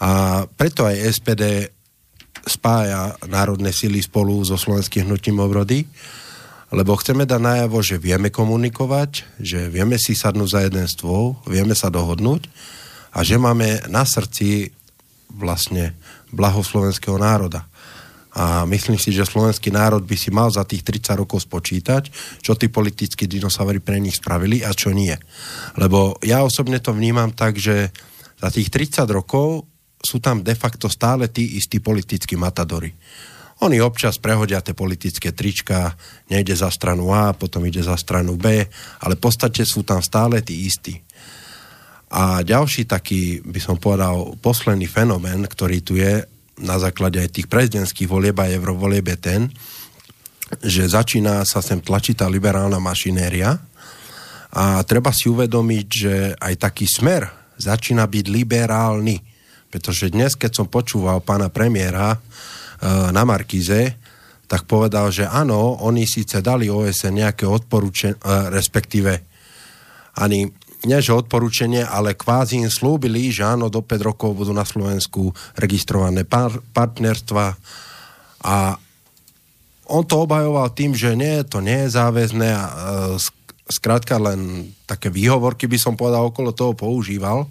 A preto aj SPD spája národné sily spolu so slovenským hnutím obrody, lebo chceme dať najavo, že vieme komunikovať, že vieme si sadnúť za jeden stôl, vieme sa dohodnúť a že máme na srdci vlastne blaho slovenského národa. A myslím si, že slovenský národ by si mal za tých 30 rokov spočítať, čo tí politickí dinosaury pre nich spravili a čo nie. Lebo ja osobne to vnímam tak, že za tých 30 rokov sú tam de facto stále tí istí politickí matadory. Oni občas prehodia tie politické trička, nejde za stranu A, potom ide za stranu B, ale v podstate sú tam stále tí istí. A ďalší taký, by som povedal, posledný fenomén, ktorý tu je na základe aj tých prezidentských volieb a eurovolieb je ten, že začína sa sem tlačiť tá liberálna mašinéria a treba si uvedomiť, že aj taký smer začína byť liberálny. Pretože dnes, keď som počúval pána premiéra, na Markize, tak povedal, že áno, oni síce dali OSN nejaké odporúčanie, respektíve ani nie že odporúčanie, ale kvázi im slúbili, že áno, do 5 rokov budú na Slovensku registrované par- partnerstva. A on to obhajoval tým, že nie, to nie je záväzné a e, skrátka len také výhovorky by som povedal okolo toho používal,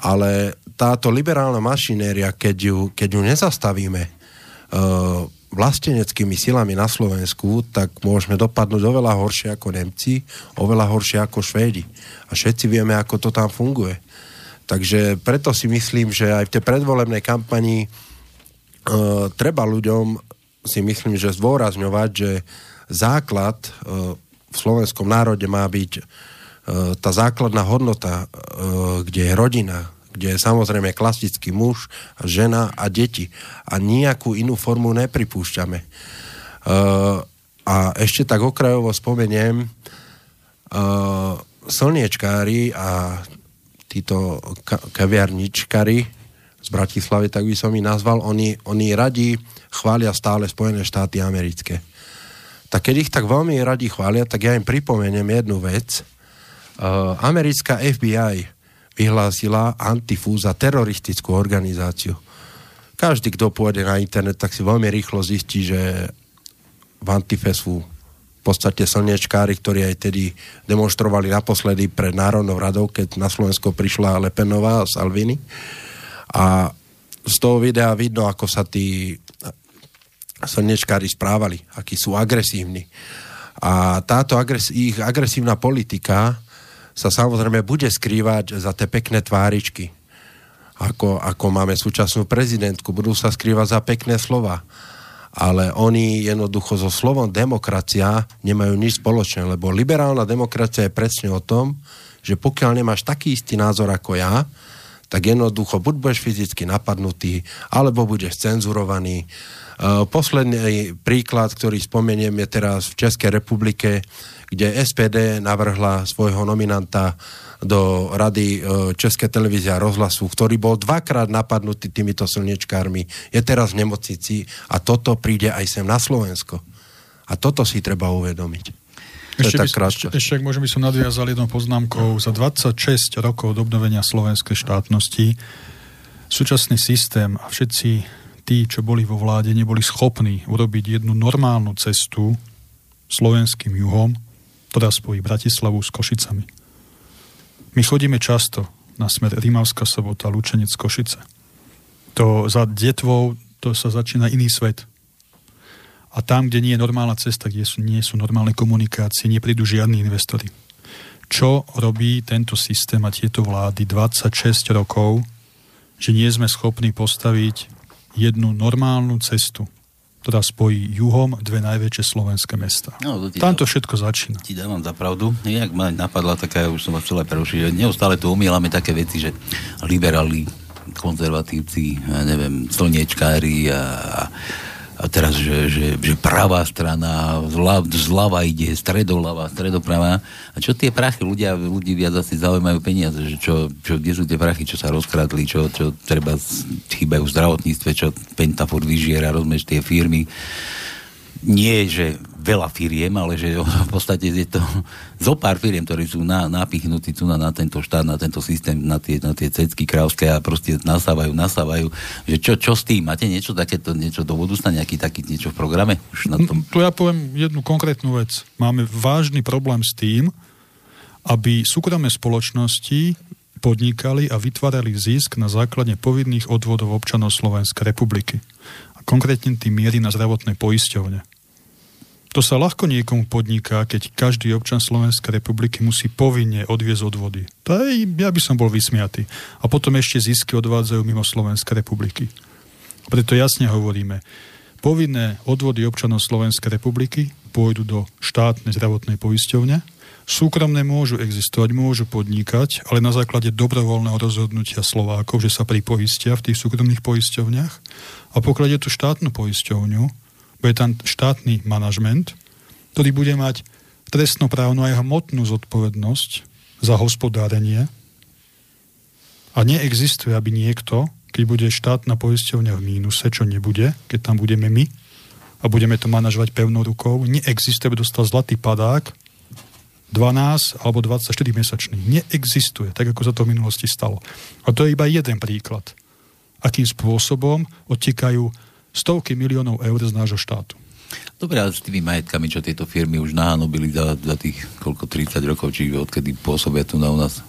ale táto liberálna mašinéria, keď ju, keď ju nezastavíme uh, vlasteneckými silami na Slovensku, tak môžeme dopadnúť oveľa horšie ako Nemci, oveľa horšie ako Švédi. A všetci vieme, ako to tam funguje. Takže preto si myslím, že aj v tej predvolebnej kampani uh, treba ľuďom si myslím, že zdôrazňovať, že základ uh, v slovenskom národe má byť uh, tá základná hodnota, uh, kde je rodina, kde je samozrejme klasický muž, žena a deti. A nejakú inú formu nepripúšťame. Uh, a ešte tak okrajovo spomeniem, uh, slniečkári a títo ka- z Bratislavy, tak by som ich nazval, oni, oni radi chvália stále Spojené štáty americké. Tak keď ich tak veľmi radi chvália, tak ja im pripomeniem jednu vec. Uh, americká FBI vyhlásila Antifu za teroristickú organizáciu. Každý, kto pôjde na internet, tak si veľmi rýchlo zistí, že v Antife sú v podstate slnečkári, ktorí aj tedy demonstrovali naposledy pred Národnou radou, keď na Slovensko prišla Lepenová a Salvini. A z toho videa vidno, ako sa tí slnečkári správali, akí sú agresívni. A táto agres- ich agresívna politika sa samozrejme bude skrývať za tie pekné tváričky. Ako, ako máme súčasnú prezidentku, budú sa skrývať za pekné slova ale oni jednoducho so slovom demokracia nemajú nič spoločné, lebo liberálna demokracia je presne o tom, že pokiaľ nemáš taký istý názor ako ja, tak jednoducho buď budeš fyzicky napadnutý, alebo budeš cenzurovaný. E, posledný príklad, ktorý spomeniem, je teraz v Českej republike, kde SPD navrhla svojho nominanta do rady e, Českej televízie a rozhlasu, ktorý bol dvakrát napadnutý týmito slnečkármi, je teraz v nemocnici a toto príde aj sem na Slovensko. A toto si treba uvedomiť.
Ešte, by, ešte, ešte, ak môžem by som nadviazal jednou poznámkou, za 26 rokov od obnovenia slovenskej štátnosti súčasný systém a všetci tí, čo boli vo vláde, neboli schopní urobiť jednu normálnu cestu slovenským juhom, ktorá spojí Bratislavu s Košicami. My chodíme často na smer Rímavská sobota, Lučenec, Košice. To za detvou, to sa začína iný svet. A tam, kde nie je normálna cesta, kde sú, nie sú normálne komunikácie, neprídu žiadni investori. Čo robí tento systém a tieto vlády 26 rokov, že nie sme schopní postaviť jednu normálnu cestu ktorá spojí juhom dve najväčšie slovenské mesta. No, to Tam to všetko začína.
Ti dávam za pravdu. Inak ma napadla taká, už som vás chcel aj prerušiť, že neustále tu umielame také veci, že liberáli, konzervatívci, ja neviem, slniečkári a, a teraz, že, že, že pravá strana, zľava, zľava ide, stredoľava, stredoprava. A čo tie prachy? Ľudia, ľudí viac asi zaujímajú peniaze, že čo, čo, kde sú tie prachy, čo sa rozkradli, čo, čo treba chýbajú v zdravotníctve, čo Pentaford vyžiera, rozumieš, tie firmy nie, že veľa firiem, ale že v podstate je to zo pár firiem, ktorí sú na, napichnutí tu na, na tento štát, na tento systém, na tie, na tie cecky krávské a proste nasávajú, nasávajú. Že čo, čo s tým? Máte niečo takéto, niečo do budúcna, nejaký taký niečo v programe? Už na tom?
Tu ja poviem jednu konkrétnu vec. Máme vážny problém s tým, aby súkromné spoločnosti podnikali a vytvárali zisk na základe povinných odvodov občanov Slovenskej republiky. A konkrétne tým miery na zdravotné poisťovne. To sa ľahko niekomu podniká, keď každý občan Slovenskej republiky musí povinne odviezť odvody. To aj ja by som bol vysmiatý. A potom ešte zisky odvádzajú mimo Slovenskej republiky. Preto jasne hovoríme, povinné odvody občanov Slovenskej republiky pôjdu do štátnej zdravotnej poisťovne, súkromné môžu existovať, môžu podnikať, ale na základe dobrovoľného rozhodnutia Slovákov, že sa pripoistia v tých súkromných poisťovniach a pokiaľ je tu štátnu poisťovňu, bude tam štátny manažment, ktorý bude mať trestnoprávnu aj hmotnú zodpovednosť za hospodárenie a neexistuje, aby niekto, keď bude štátna poisťovňa v mínuse, čo nebude, keď tam budeme my a budeme to manažovať pevnou rukou, neexistuje, aby dostal zlatý padák 12 alebo 24 mesačný. Neexistuje, tak ako sa to v minulosti stalo. A to je iba jeden príklad. Akým spôsobom odtekajú stovky miliónov eur z nášho štátu.
Dobre, ale s tými majetkami, čo tieto firmy už nahanobili za, za tých koľko 30 rokov, či odkedy pôsobia tu na u nás.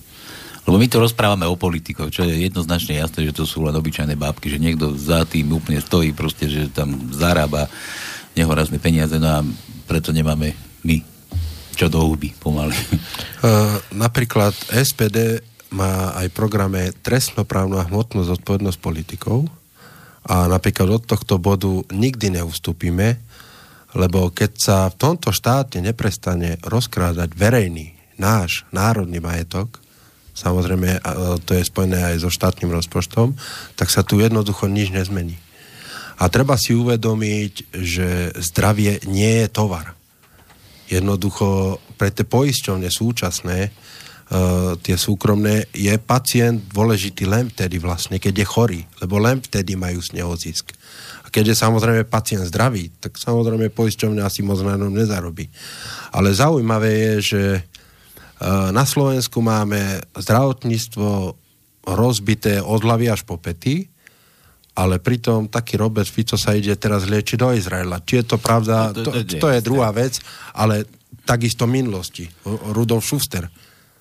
Lebo my to rozprávame o politikoch, čo je jednoznačne jasné, že to sú len obyčajné bábky, že niekto za tým úplne stojí, proste, že tam zarába nehorazné peniaze, no a preto nemáme my čo do huby pomaly.
Uh, napríklad SPD má aj programe trestnoprávnu a hmotnú zodpovednosť politikov, a napríklad od tohto bodu nikdy neustúpime, lebo keď sa v tomto štáte neprestane rozkrádať verejný, náš národný majetok, samozrejme to je spojené aj so štátnym rozpočtom, tak sa tu jednoducho nič nezmení. A treba si uvedomiť, že zdravie nie je tovar. Jednoducho pre tie poisťovne súčasné tie súkromné, je pacient dôležitý len vtedy vlastne, keď je chorý, lebo len vtedy majú z neho zisk. A keď je samozrejme pacient zdravý, tak samozrejme poisťovňa asi moc na ňom nezarobí. Ale zaujímavé je, že uh, na Slovensku máme zdravotníctvo rozbité od hlavy až po pety, ale pritom taký Robert Fico sa ide teraz liečiť do Izraela. Či je to pravda, to, to, to, to je druhá vec, ale takisto minulosti. Rudolf Schuster.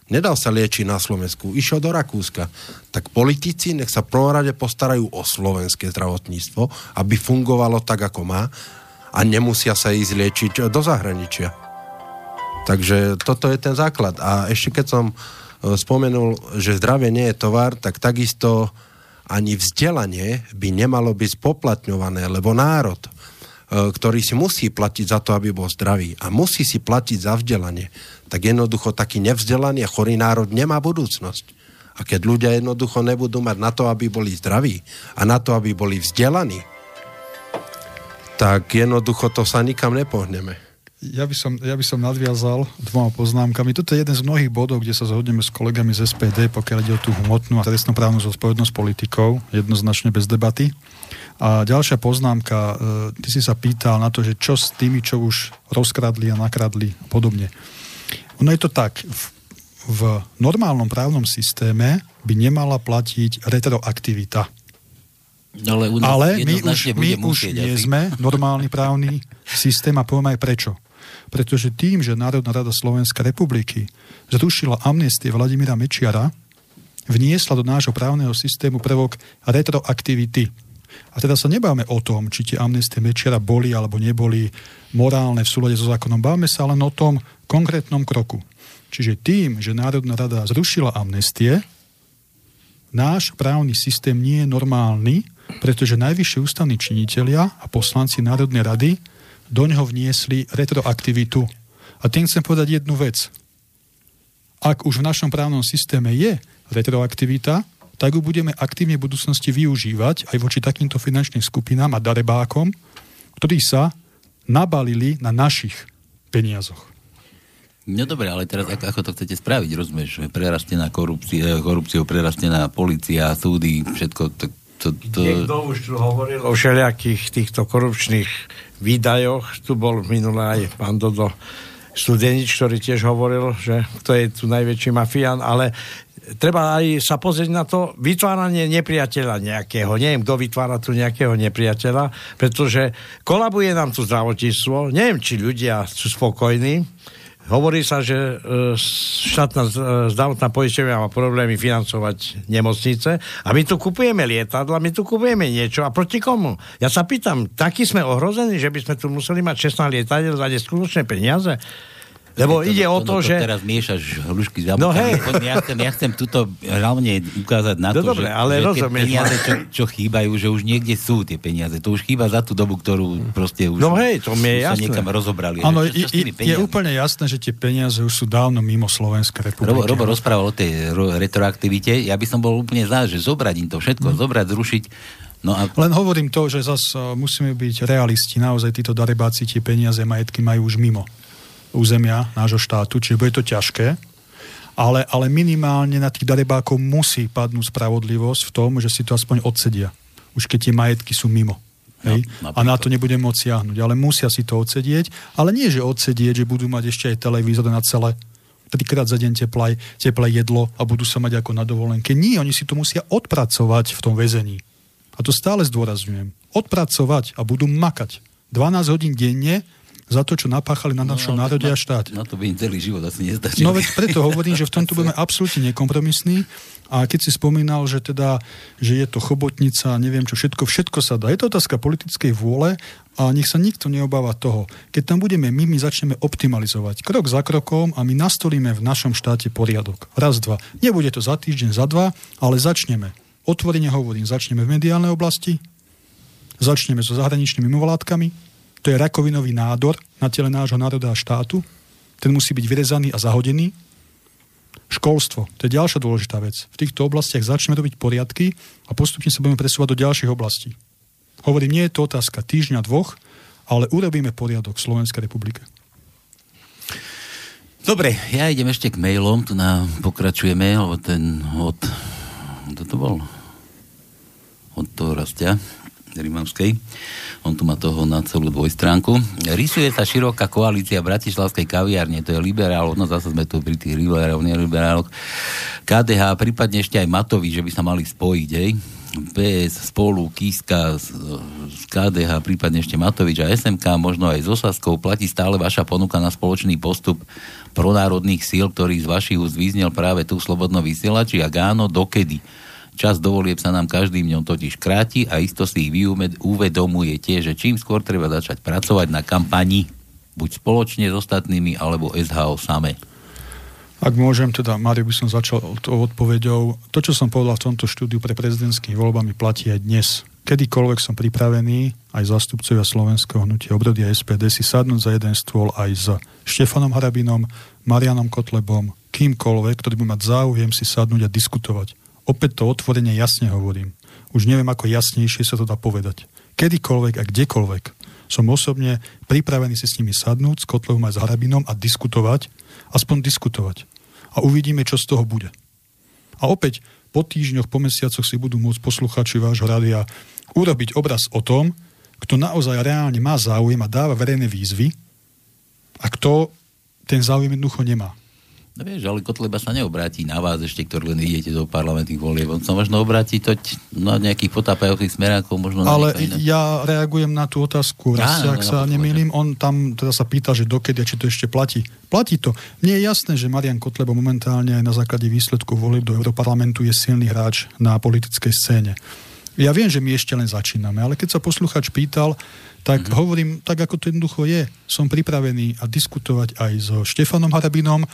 Nedal sa liečiť na Slovensku, išiel do Rakúska. Tak politici nech sa prvom rade postarajú o slovenské zdravotníctvo, aby fungovalo tak, ako má a nemusia sa ísť liečiť do zahraničia. Takže toto je ten základ. A ešte keď som e, spomenul, že zdravie nie je tovar, tak takisto ani vzdelanie by nemalo byť spoplatňované, lebo národ, ktorý si musí platiť za to, aby bol zdravý a musí si platiť za vzdelanie, tak jednoducho taký nevzdelaný a chorý národ nemá budúcnosť. A keď ľudia jednoducho nebudú mať na to, aby boli zdraví a na to, aby boli vzdelaní, tak jednoducho to sa nikam nepohneme
ja by, som, ja by som nadviazal dvoma poznámkami. Toto je jeden z mnohých bodov, kde sa zhodneme s kolegami z SPD, pokiaľ ide o tú hmotnú a trestnoprávnu zodpovednosť politikov, jednoznačne bez debaty. A ďalšia poznámka, e, ty si sa pýtal na to, že čo s tými, čo už rozkradli a nakradli a podobne. Ono je to tak, v, v normálnom právnom systéme by nemala platiť retroaktivita.
Ale,
Ale my už, my už nie sme normálny právny systém a poviem aj prečo pretože tým, že Národná rada Slovenskej republiky zrušila amnestie Vladimíra Mečiara, vniesla do nášho právneho systému prvok retroaktivity. A teda sa nebáme o tom, či tie amnestie Mečiara boli alebo neboli morálne v súlade so zákonom. Báme sa len o tom konkrétnom kroku. Čiže tým, že Národná rada zrušila amnestie, náš právny systém nie je normálny, pretože najvyššie ústavní činitelia a poslanci Národnej rady do ňoho vniesli retroaktivitu. A tým chcem povedať jednu vec. Ak už v našom právnom systéme je retroaktivita, tak ju budeme aktívne v budúcnosti využívať aj voči takýmto finančným skupinám a darebákom, ktorí sa nabalili na našich peniazoch.
No dobre, ale teraz ako, ako to chcete spraviť, rozumieš? Prerastená korupcia, korupciou, prerastená policia, súdy, všetko, to, to, to...
Niekto už tu hovoril o všelijakých týchto korupčných výdajoch. Tu bol minulé aj pán Dodo Studenič, ktorý tiež hovoril, že to je tu najväčší mafián, ale treba aj sa pozrieť na to vytváranie nepriateľa nejakého. Neviem, kto vytvára tu nejakého nepriateľa, pretože kolabuje nám tu zdravotníctvo. Neviem, či ľudia sú spokojní Hovorí sa, že e, štátna e, zdravotná poisťovňa má problémy financovať nemocnice a my tu kupujeme lietadla, my tu kupujeme niečo a proti komu? Ja sa pýtam, takí sme ohrození, že by sme tu museli mať 16 lietadiel za neskutočné peniaze? Lebo to, ide o to, to, že...
Teraz miešaš hrušky s no hej. Ja chcem, ja chcem tuto hlavne ukázať na no to, dobre, že,
ale
že tie peniaze, čo, čo chýbajú, že už niekde sú tie peniaze. To už chýba za tú dobu, ktorú proste už,
no hej, to mi
je
jasné.
sa niekam rozobrali.
Áno, je, je úplne jasné, že tie peniaze už sú dávno mimo Slovenskej republiky.
Robo, Robo rozprával o tej retroaktivite. Ja by som bol úplne za, že zobrať im to všetko, hmm. zobrať, zrušiť.
No a... Len hovorím to, že zase musíme byť realisti. Naozaj títo darebáci tie peniaze, majetky majú už mimo územia nášho štátu, čiže bude to ťažké, ale, ale minimálne na tých darebákov musí padnúť spravodlivosť v tom, že si to aspoň odsedia. Už keď tie majetky sú mimo. Hej? No, a na to nebudem môcť siahnuť. Ale musia si to odsedieť. Ale nie, že odsedieť, že budú mať ešte aj televízor na celé trikrát za deň teplé, teplé jedlo a budú sa mať ako na dovolenke. Nie, oni si to musia odpracovať v tom väzení. A to stále zdôrazňujem. Odpracovať a budú makať. 12 hodín denne za to, čo napáchali na no, našom no, národe a štáte.
Na to by im celý život asi nestačil.
No veď preto hovorím, že v tomto budeme absolútne nekompromisní a keď si spomínal, že teda, že je to chobotnica, neviem čo, všetko, všetko sa dá. Je to otázka politickej vôle a nech sa nikto neobáva toho. Keď tam budeme my, my začneme optimalizovať krok za krokom a my nastolíme v našom štáte poriadok. Raz, dva. Nebude to za týždeň, za dva, ale začneme. Otvorene hovorím, začneme v mediálnej oblasti, začneme so zahraničnými mimovládkami, to je rakovinový nádor na tele nášho národa a štátu. Ten musí byť vyrezaný a zahodený. Školstvo, to je ďalšia dôležitá vec. V týchto oblastiach začneme robiť poriadky a postupne sa budeme presúvať do ďalších oblastí. Hovorím, nie je to otázka týždňa, dvoch, ale urobíme poriadok v Slovenskej republike.
Dobre, ja idem ešte k mailom, tu na, pokračujeme, lebo ten od... Kto to bol? Od toho rastia. Rimavskej. On tu má toho na celú dvojstránku. Rysuje sa široká koalícia Bratislavskej kaviárne, to je liberál, no zase sme tu pri tých liberáloch, liberáloch. KDH, prípadne ešte aj Matovi, že by sa mali spojiť, hej? PS, Spolu, Kiska, z, KDH, prípadne ešte Matovič a SMK, možno aj z Osaskou, platí stále vaša ponuka na spoločný postup pronárodných síl, ktorý z vašich úst vyznel práve tu slobodno vysielači, ak áno, dokedy? Čas dovolieb sa nám každým dňom totiž kráti a isto si ich uvedomujete, že čím skôr treba začať pracovať na kampani, buď spoločne s ostatnými, alebo SHO same.
Ak môžem, teda, Mário, by som začal odpovedou. To, čo som povedal v tomto štúdiu pre prezidentskými voľbami, platí aj dnes. Kedykoľvek som pripravený, aj zastupcovia Slovenského hnutia obrody SPD si sadnúť za jeden stôl aj s Štefanom Harabinom, Marianom Kotlebom, kýmkoľvek, ktorý by mať záujem si sadnúť a diskutovať Opäť to otvorene jasne hovorím. Už neviem, ako jasnejšie sa to dá povedať. Kedykoľvek a kdekoľvek som osobne pripravený si s nimi sadnúť, s Kotlevom aj s Harabinom a diskutovať, aspoň diskutovať. A uvidíme, čo z toho bude. A opäť po týždňoch, po mesiacoch si budú môcť posluchači vášho rádia urobiť obraz o tom, kto naozaj reálne má záujem a dáva verejné výzvy a kto ten záujem jednoducho nemá.
No vieš, ale Kotleba sa neobráti na vás ešte, ktorí len idete do parlamentných volieb. On sa možno obráti toť na nejakých potápajúcich smerákov, možno
Ale na ja reagujem na tú otázku. Raz, ja, ak sa nemýlim, on tam teda sa pýta, že dokedy, či to ešte platí. Platí to. Mne je jasné, že Marian Kotleba momentálne aj na základe výsledku volieb do Europarlamentu je silný hráč na politickej scéne. Ja viem, že my ešte len začíname, ale keď sa posluchač pýtal, tak mm-hmm. hovorím, tak ako to jednoducho je. Som pripravený a diskutovať aj so Štefanom Harabinom,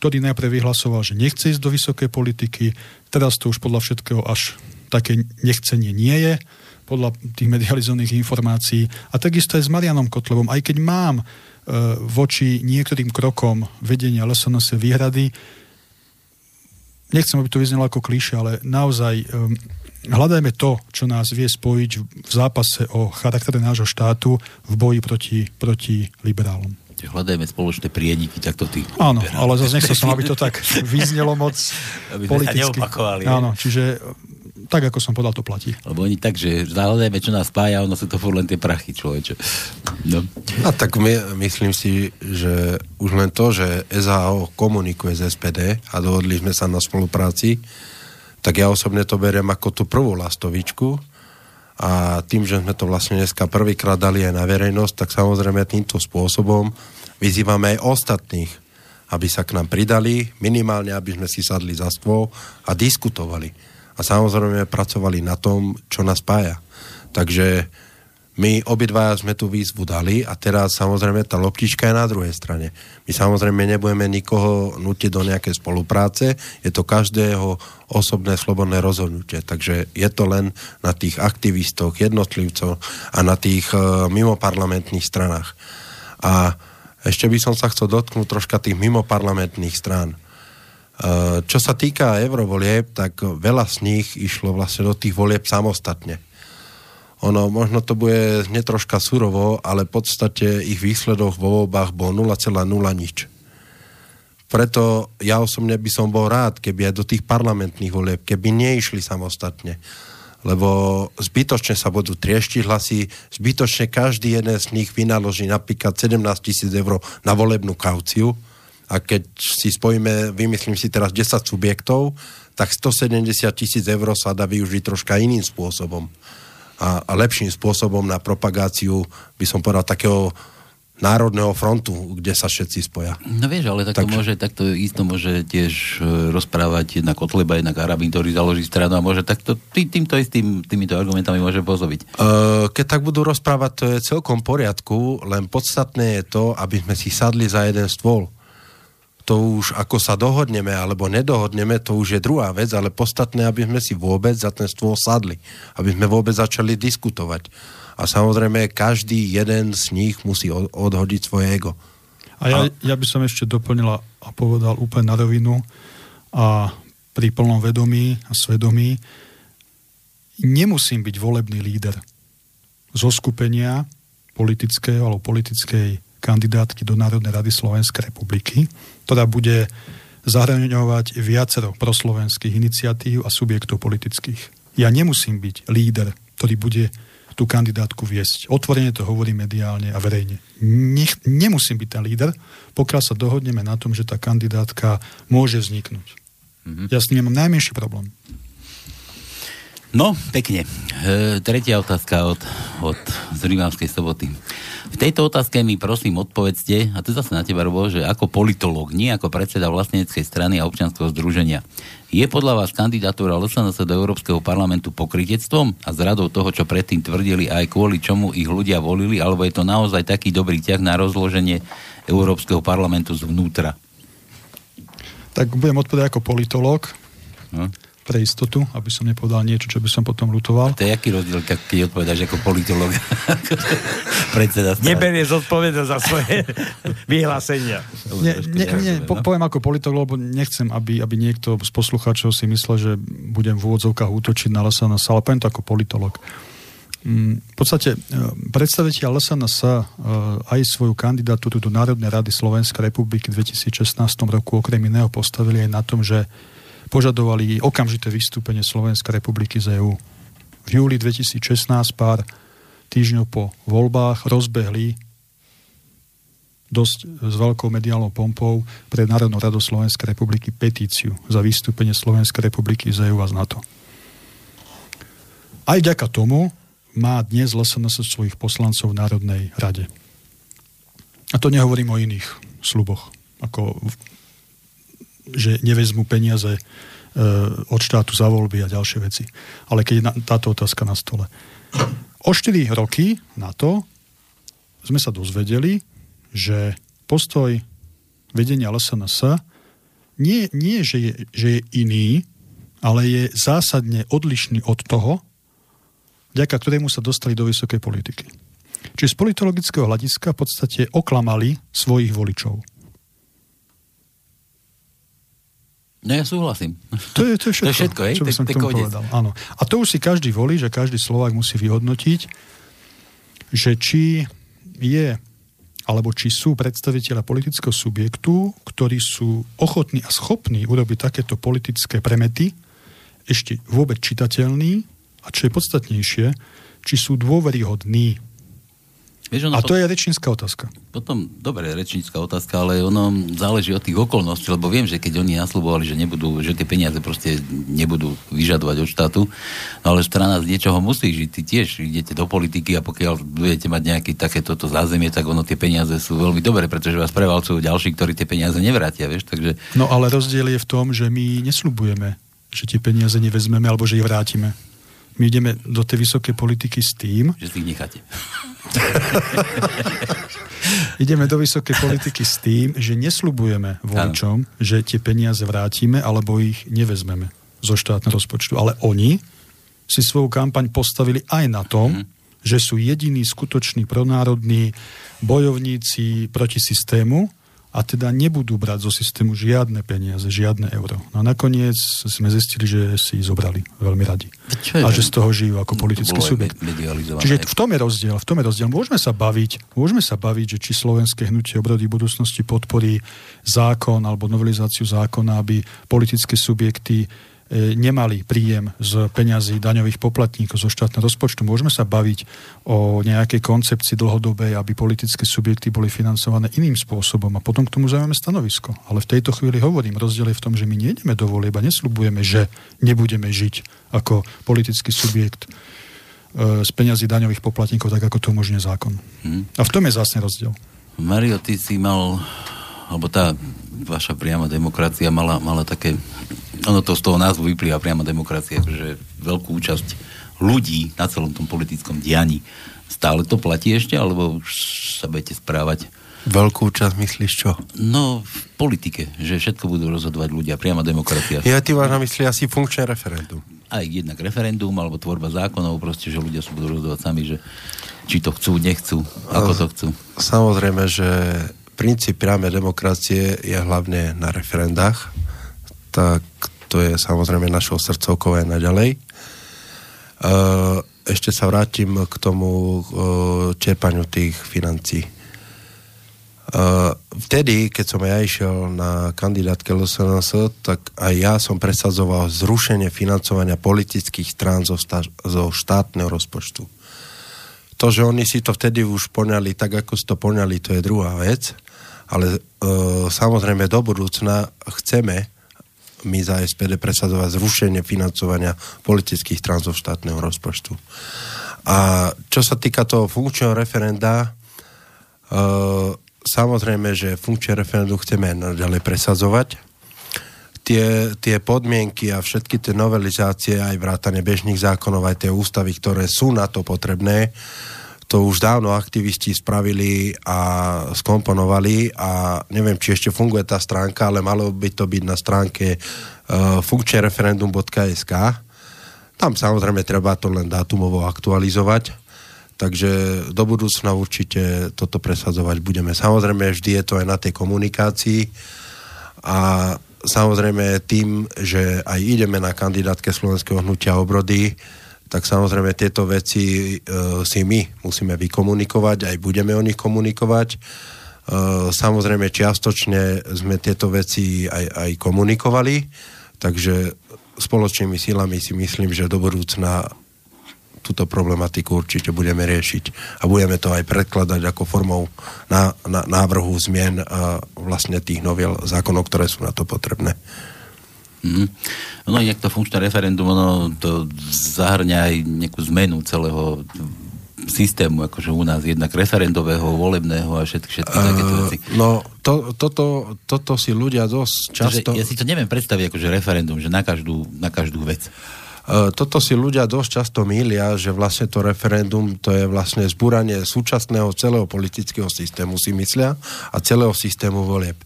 ktorý najprv vyhlasoval, že nechce ísť do vysokej politiky. Teraz to už podľa všetkého až také nechcenie nie je, podľa tých medializovaných informácií. A takisto aj s Marianom Kotlevom, aj keď mám e, voči niektorým krokom vedenia LSNS výhrady, nechcem, aby to vyznelo ako kliše, ale naozaj um, hľadajme to, čo nás vie spojiť v zápase o charaktere nášho štátu v boji proti, proti liberálom.
Hľadajme spoločné prieniky, tak to ty.
Áno, ale zase nechcel som, aby to tak vyznelo moc
aby politicky. neopakovali.
Áno, čiže tak, ako som povedal, to platí.
Lebo oni tak, že zahľadajme, čo nás spája, ono sú to furt len tie prachy, človeče. No.
A tak my, myslím si, že už len to, že SAO komunikuje s SPD a dohodli sme sa na spolupráci, tak ja osobne to beriem ako tú prvú lastovičku a tým, že sme to vlastne dneska prvýkrát dali aj na verejnosť, tak samozrejme týmto spôsobom vyzývame aj ostatných, aby sa k nám pridali, minimálne aby sme si sadli za stôl a diskutovali. A samozrejme pracovali na tom, čo nás spája. Takže my obidva sme tú výzvu dali a teraz samozrejme tá loptička je na druhej strane. My samozrejme nebudeme nikoho nutiť do nejakej spolupráce, je to každého osobné slobodné rozhodnutie. Takže je to len na tých aktivistoch, jednotlivcoch a na tých uh, mimoparlamentných stranách. A ešte by som sa chcel dotknúť troška tých mimoparlamentných strán. Uh, čo sa týka eurovolieb, tak veľa z nich išlo vlastne do tých volieb samostatne ono, možno to bude netroška surovo, ale v podstate ich výsledok vo voľbách bol 0,0 nič. Preto ja osobne by som bol rád, keby aj do tých parlamentných volieb, keby neišli samostatne. Lebo zbytočne sa budú trieštiť hlasy, zbytočne každý jeden z nich vynaloží napríklad 17 tisíc eur na volebnú kauciu. A keď si spojíme, vymyslím si teraz 10 subjektov, tak 170 tisíc eur sa dá využiť troška iným spôsobom a, a lepším spôsobom na propagáciu, by som povedal, takého národného frontu, kde sa všetci spoja.
No vieš, ale tak Takže... môže, takto isto môže tiež e, rozprávať jednak Kotleba, jednak Arabín, ktorý založí stranu a môže takto tý, týmto istým, týmito argumentami môže pozoviť.
Uh, keď tak budú rozprávať, to je celkom poriadku, len podstatné je to, aby sme si sadli za jeden stôl to už ako sa dohodneme alebo nedohodneme, to už je druhá vec, ale podstatné, aby sme si vôbec za ten stôl sadli. Aby sme vôbec začali diskutovať. A samozrejme, každý jeden z nich musí odhodiť svoje ego.
A ja, ja by som ešte doplnila a povedal úplne na rovinu a pri plnom vedomí a svedomí nemusím byť volebný líder zo skupenia politického alebo politickej kandidátky do Národnej rady Slovenskej republiky, ktorá bude zahraňovať viacero proslovenských iniciatív a subjektov politických. Ja nemusím byť líder, ktorý bude tú kandidátku viesť. Otvorene to hovorí mediálne a verejne. Nech, nemusím byť ten líder, pokiaľ sa dohodneme na tom, že tá kandidátka môže vzniknúť. Mm-hmm. Ja s ním mám najmenší problém.
No, pekne. E, tretia otázka od, od z Rimavskej soboty. V tejto otázke mi prosím odpovedzte, a to zase na teba Robo, že ako politológ, nie ako predseda vlastneckej strany a občianského združenia. Je podľa vás kandidatúra LSNS do Európskeho parlamentu pokrytectvom a zradou toho, čo predtým tvrdili aj kvôli čomu ich ľudia volili, alebo je to naozaj taký dobrý ťah na rozloženie Európskeho parlamentu zvnútra?
Tak budem odpovedať ako politológ. No pre istotu, aby som nepovedal niečo, čo by som potom lutoval.
A to je aký rozdiel, keď odpovedáš ako politolog?
Predseda Neberie zodpovednosť za svoje vyhlásenia.
Nie, nie, nie, po, no. poviem ako politolog, lebo nechcem, aby, aby niekto z poslucháčov si myslel, že budem v úvodzovkách útočiť na LSNS, ale poviem to ako politolog. Mm, v podstate e, predstaviteľ LSNS e, aj svoju kandidatúru do Národnej rady Slovenskej republiky v 2016 roku okrem iného postavili aj na tom, že požadovali okamžité vystúpenie Slovenskej republiky z EÚ. V júli 2016, pár týždňov po voľbách, rozbehli dosť s veľkou mediálnou pompou pre Národnú radu Slovenskej republiky petíciu za vystúpenie Slovenskej republiky z EÚ a z NATO. Aj vďaka tomu má dnes LSNS svojich poslancov v Národnej rade. A to nehovorím o iných sluboch, ako že nevezmú peniaze e, od štátu za voľby a ďalšie veci. Ale keď je táto otázka na stole. O 4 roky na to sme sa dozvedeli, že postoj vedenia LSNS nie, nie že, je, že je iný, ale je zásadne odlišný od toho, vďaka ktorému sa dostali do vysokej politiky. Čiže z politologického hľadiska v podstate oklamali svojich voličov.
No ja súhlasím.
To je, to je všetko, to je všetko čo by som k tomu povedal. Áno. A to už si každý volí, že každý Slovák musí vyhodnotiť, že či je alebo či sú predstaviteľa politického subjektu, ktorí sú ochotní a schopní urobiť takéto politické premety, ešte vôbec čitateľní a čo je podstatnejšie, či sú dôveryhodní Vieš, ono a to po... je rečnícka otázka.
Potom, dobre, rečnícka otázka, ale ono záleží od tých okolností, lebo viem, že keď oni naslubovali, že nebudú, že tie peniaze proste nebudú vyžadovať od štátu, no ale strana z niečoho musí žiť. Ty tiež idete do politiky a pokiaľ budete mať nejaké takéto zázemie, tak ono tie peniaze sú veľmi dobré, pretože vás prevalcujú ďalší, ktorí tie peniaze nevrátia, vieš, takže...
No ale rozdiel je v tom, že my neslubujeme, že tie peniaze nevezmeme alebo že ich vrátime. My ideme do tej vysokej politiky s tým...
Že si ich necháte.
ideme do vysokej politiky s tým, že neslubujeme voličom, ano. že tie peniaze vrátime alebo ich nevezmeme zo štátneho rozpočtu. Ale oni si svoju kampaň postavili aj na tom, mm. že sú jediní skutoční pronárodní bojovníci proti systému a teda nebudú brať zo systému žiadne peniaze, žiadne euro. No a nakoniec sme zistili, že si zobrali veľmi radi. A že z toho žijú ako politický subjekt. Čiže v tom je rozdiel. V tom je rozdiel. Môžeme sa baviť, môžeme sa baviť, že či slovenské hnutie obrody budúcnosti podporí zákon alebo novelizáciu zákona, aby politické subjekty nemali príjem z peňazí daňových poplatníkov zo štátneho rozpočtu. Môžeme sa baviť o nejakej koncepcii dlhodobej, aby politické subjekty boli financované iným spôsobom a potom k tomu zaujímame stanovisko. Ale v tejto chvíli hovorím, rozdiel je v tom, že my nejdeme do volieb a neslubujeme, že nebudeme žiť ako politický subjekt e, z peňazí daňových poplatníkov, tak ako to umožňuje zákon. Hmm. A v tom je zásne rozdiel.
Mario, ty si mal, alebo tá vaša priama demokracia mala, mala také ono to z toho názvu vyplýva priamo demokracia, že veľkú účasť ľudí na celom tom politickom dianí. Stále to platí ešte, alebo už sa budete správať?
Veľkú účasť myslíš čo?
No, v politike, že všetko budú rozhodovať ľudia, priama demokracia.
Ja ty máš na mysli asi funkčné referendum.
Aj jednak referendum, alebo tvorba zákonov, proste, že ľudia sa budú rozhodovať sami, že či to chcú, nechcú, ako to chcú.
Samozrejme, že princíp priame demokracie je hlavne na referendách tak to je samozrejme našou srdcovkou aj naďalej. E, ešte sa vrátim k tomu e, čerpaniu tých financí. Uh, vtedy, keď som ja išiel na kandidátke LSNS, tak aj ja som presadzoval zrušenie financovania politických strán zo, štátneho rozpočtu. To, že oni si to vtedy už poňali tak, ako si to poňali, to je druhá vec, ale uh, samozrejme do budúcna chceme my za SPD presadzovať zrušenie financovania politických zo štátneho rozpočtu. A čo sa týka toho funkčného referenda, uh, samozrejme, že funkčné referendum chceme ďalej presadzovať. Tie, tie podmienky a všetky tie novelizácie, aj vrátane bežných zákonov, aj tie ústavy, ktoré sú na to potrebné, to už dávno aktivisti spravili a skomponovali a neviem, či ešte funguje tá stránka, ale malo by to byť na stránke uh, funkčnereferendum.sk. Tam samozrejme treba to len dátumovo aktualizovať Takže do budúcna určite toto presadzovať budeme. Samozrejme, vždy je to aj na tej komunikácii a samozrejme tým, že aj ideme na kandidátke Slovenského hnutia obrody, tak samozrejme tieto veci e, si my musíme vykomunikovať, aj budeme o nich komunikovať. E, samozrejme čiastočne sme tieto veci aj, aj komunikovali, takže spoločnými silami si myslím, že do budúcna túto problematiku určite budeme riešiť a budeme to aj predkladať ako formou na, na, návrhu zmien a vlastne tých noviel zákonov, ktoré sú na to potrebné.
Mm. No inak to funkčné referendum, ono to zahrňa aj nejakú zmenu celého systému, akože u nás jednak referendového, volebného a všetky, všetky uh, takéto veci.
No, to, toto, toto si ľudia dosť často...
Takže ja si to neviem predstaviť akože referendum, že na každú, na každú vec.
E, toto si ľudia dosť často mília, že vlastne to referendum to je vlastne zbúranie súčasného celého politického systému, si myslia, a celého systému volieb.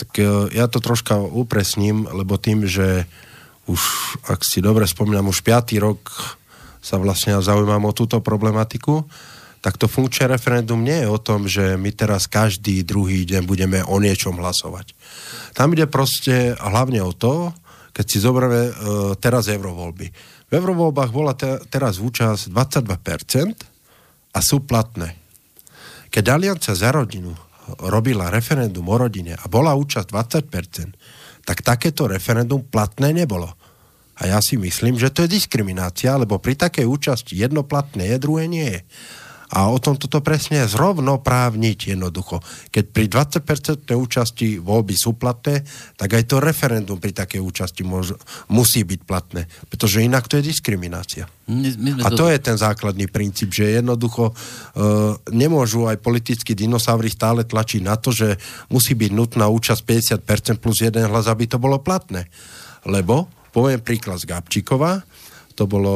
Tak e, ja to troška upresním, lebo tým, že už, ak si dobre spomínam, už piatý rok sa vlastne zaujímam o túto problematiku, tak to funkčné referendum nie je o tom, že my teraz každý druhý deň budeme o niečom hlasovať. Tam ide proste hlavne o to, keď si zoberieme uh, teraz eurovoľby. V eurovoľbách bola te, teraz účasť 22% a sú platné. Keď Aliancia za rodinu robila referendum o rodine a bola účasť 20%, tak takéto referendum platné nebolo. A ja si myslím, že to je diskriminácia, lebo pri takej účasti jedno platné je, druhé nie je a o tom toto presne zrovnoprávniť jednoducho. Keď pri 20% účasti voľby sú platné, tak aj to referendum pri takej účasti môž, musí byť platné, pretože inak to je diskriminácia. My, my a to, to je ten základný princíp, že jednoducho uh, nemôžu aj politickí dinosaury stále tlačiť na to, že musí byť nutná účasť 50% plus jeden hlas, aby to bolo platné. Lebo, poviem príklad z Gabčíkova, to bolo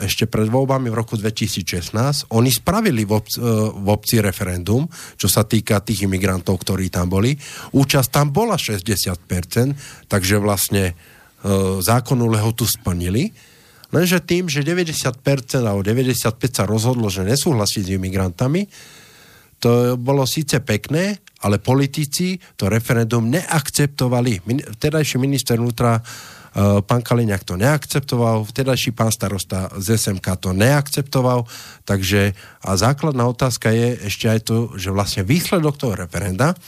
ešte pred voľbami v roku 2016, oni spravili v obci, eh, v obci referendum, čo sa týka tých imigrantov, ktorí tam boli. Účasť tam bola 60%, takže vlastne eh, zákonnú lehotu splnili. Lenže tým, že 90% alebo 95% sa rozhodlo, že nesúhlasí s imigrantami, to bolo síce pekné, ale politici to referendum neakceptovali. Vtedajší minister vnútra Eh, pán Kaliňák to neakceptoval, vtedajší pán starosta z SMK to neakceptoval, takže a základná otázka je ešte aj to, že vlastne výsledok toho referenda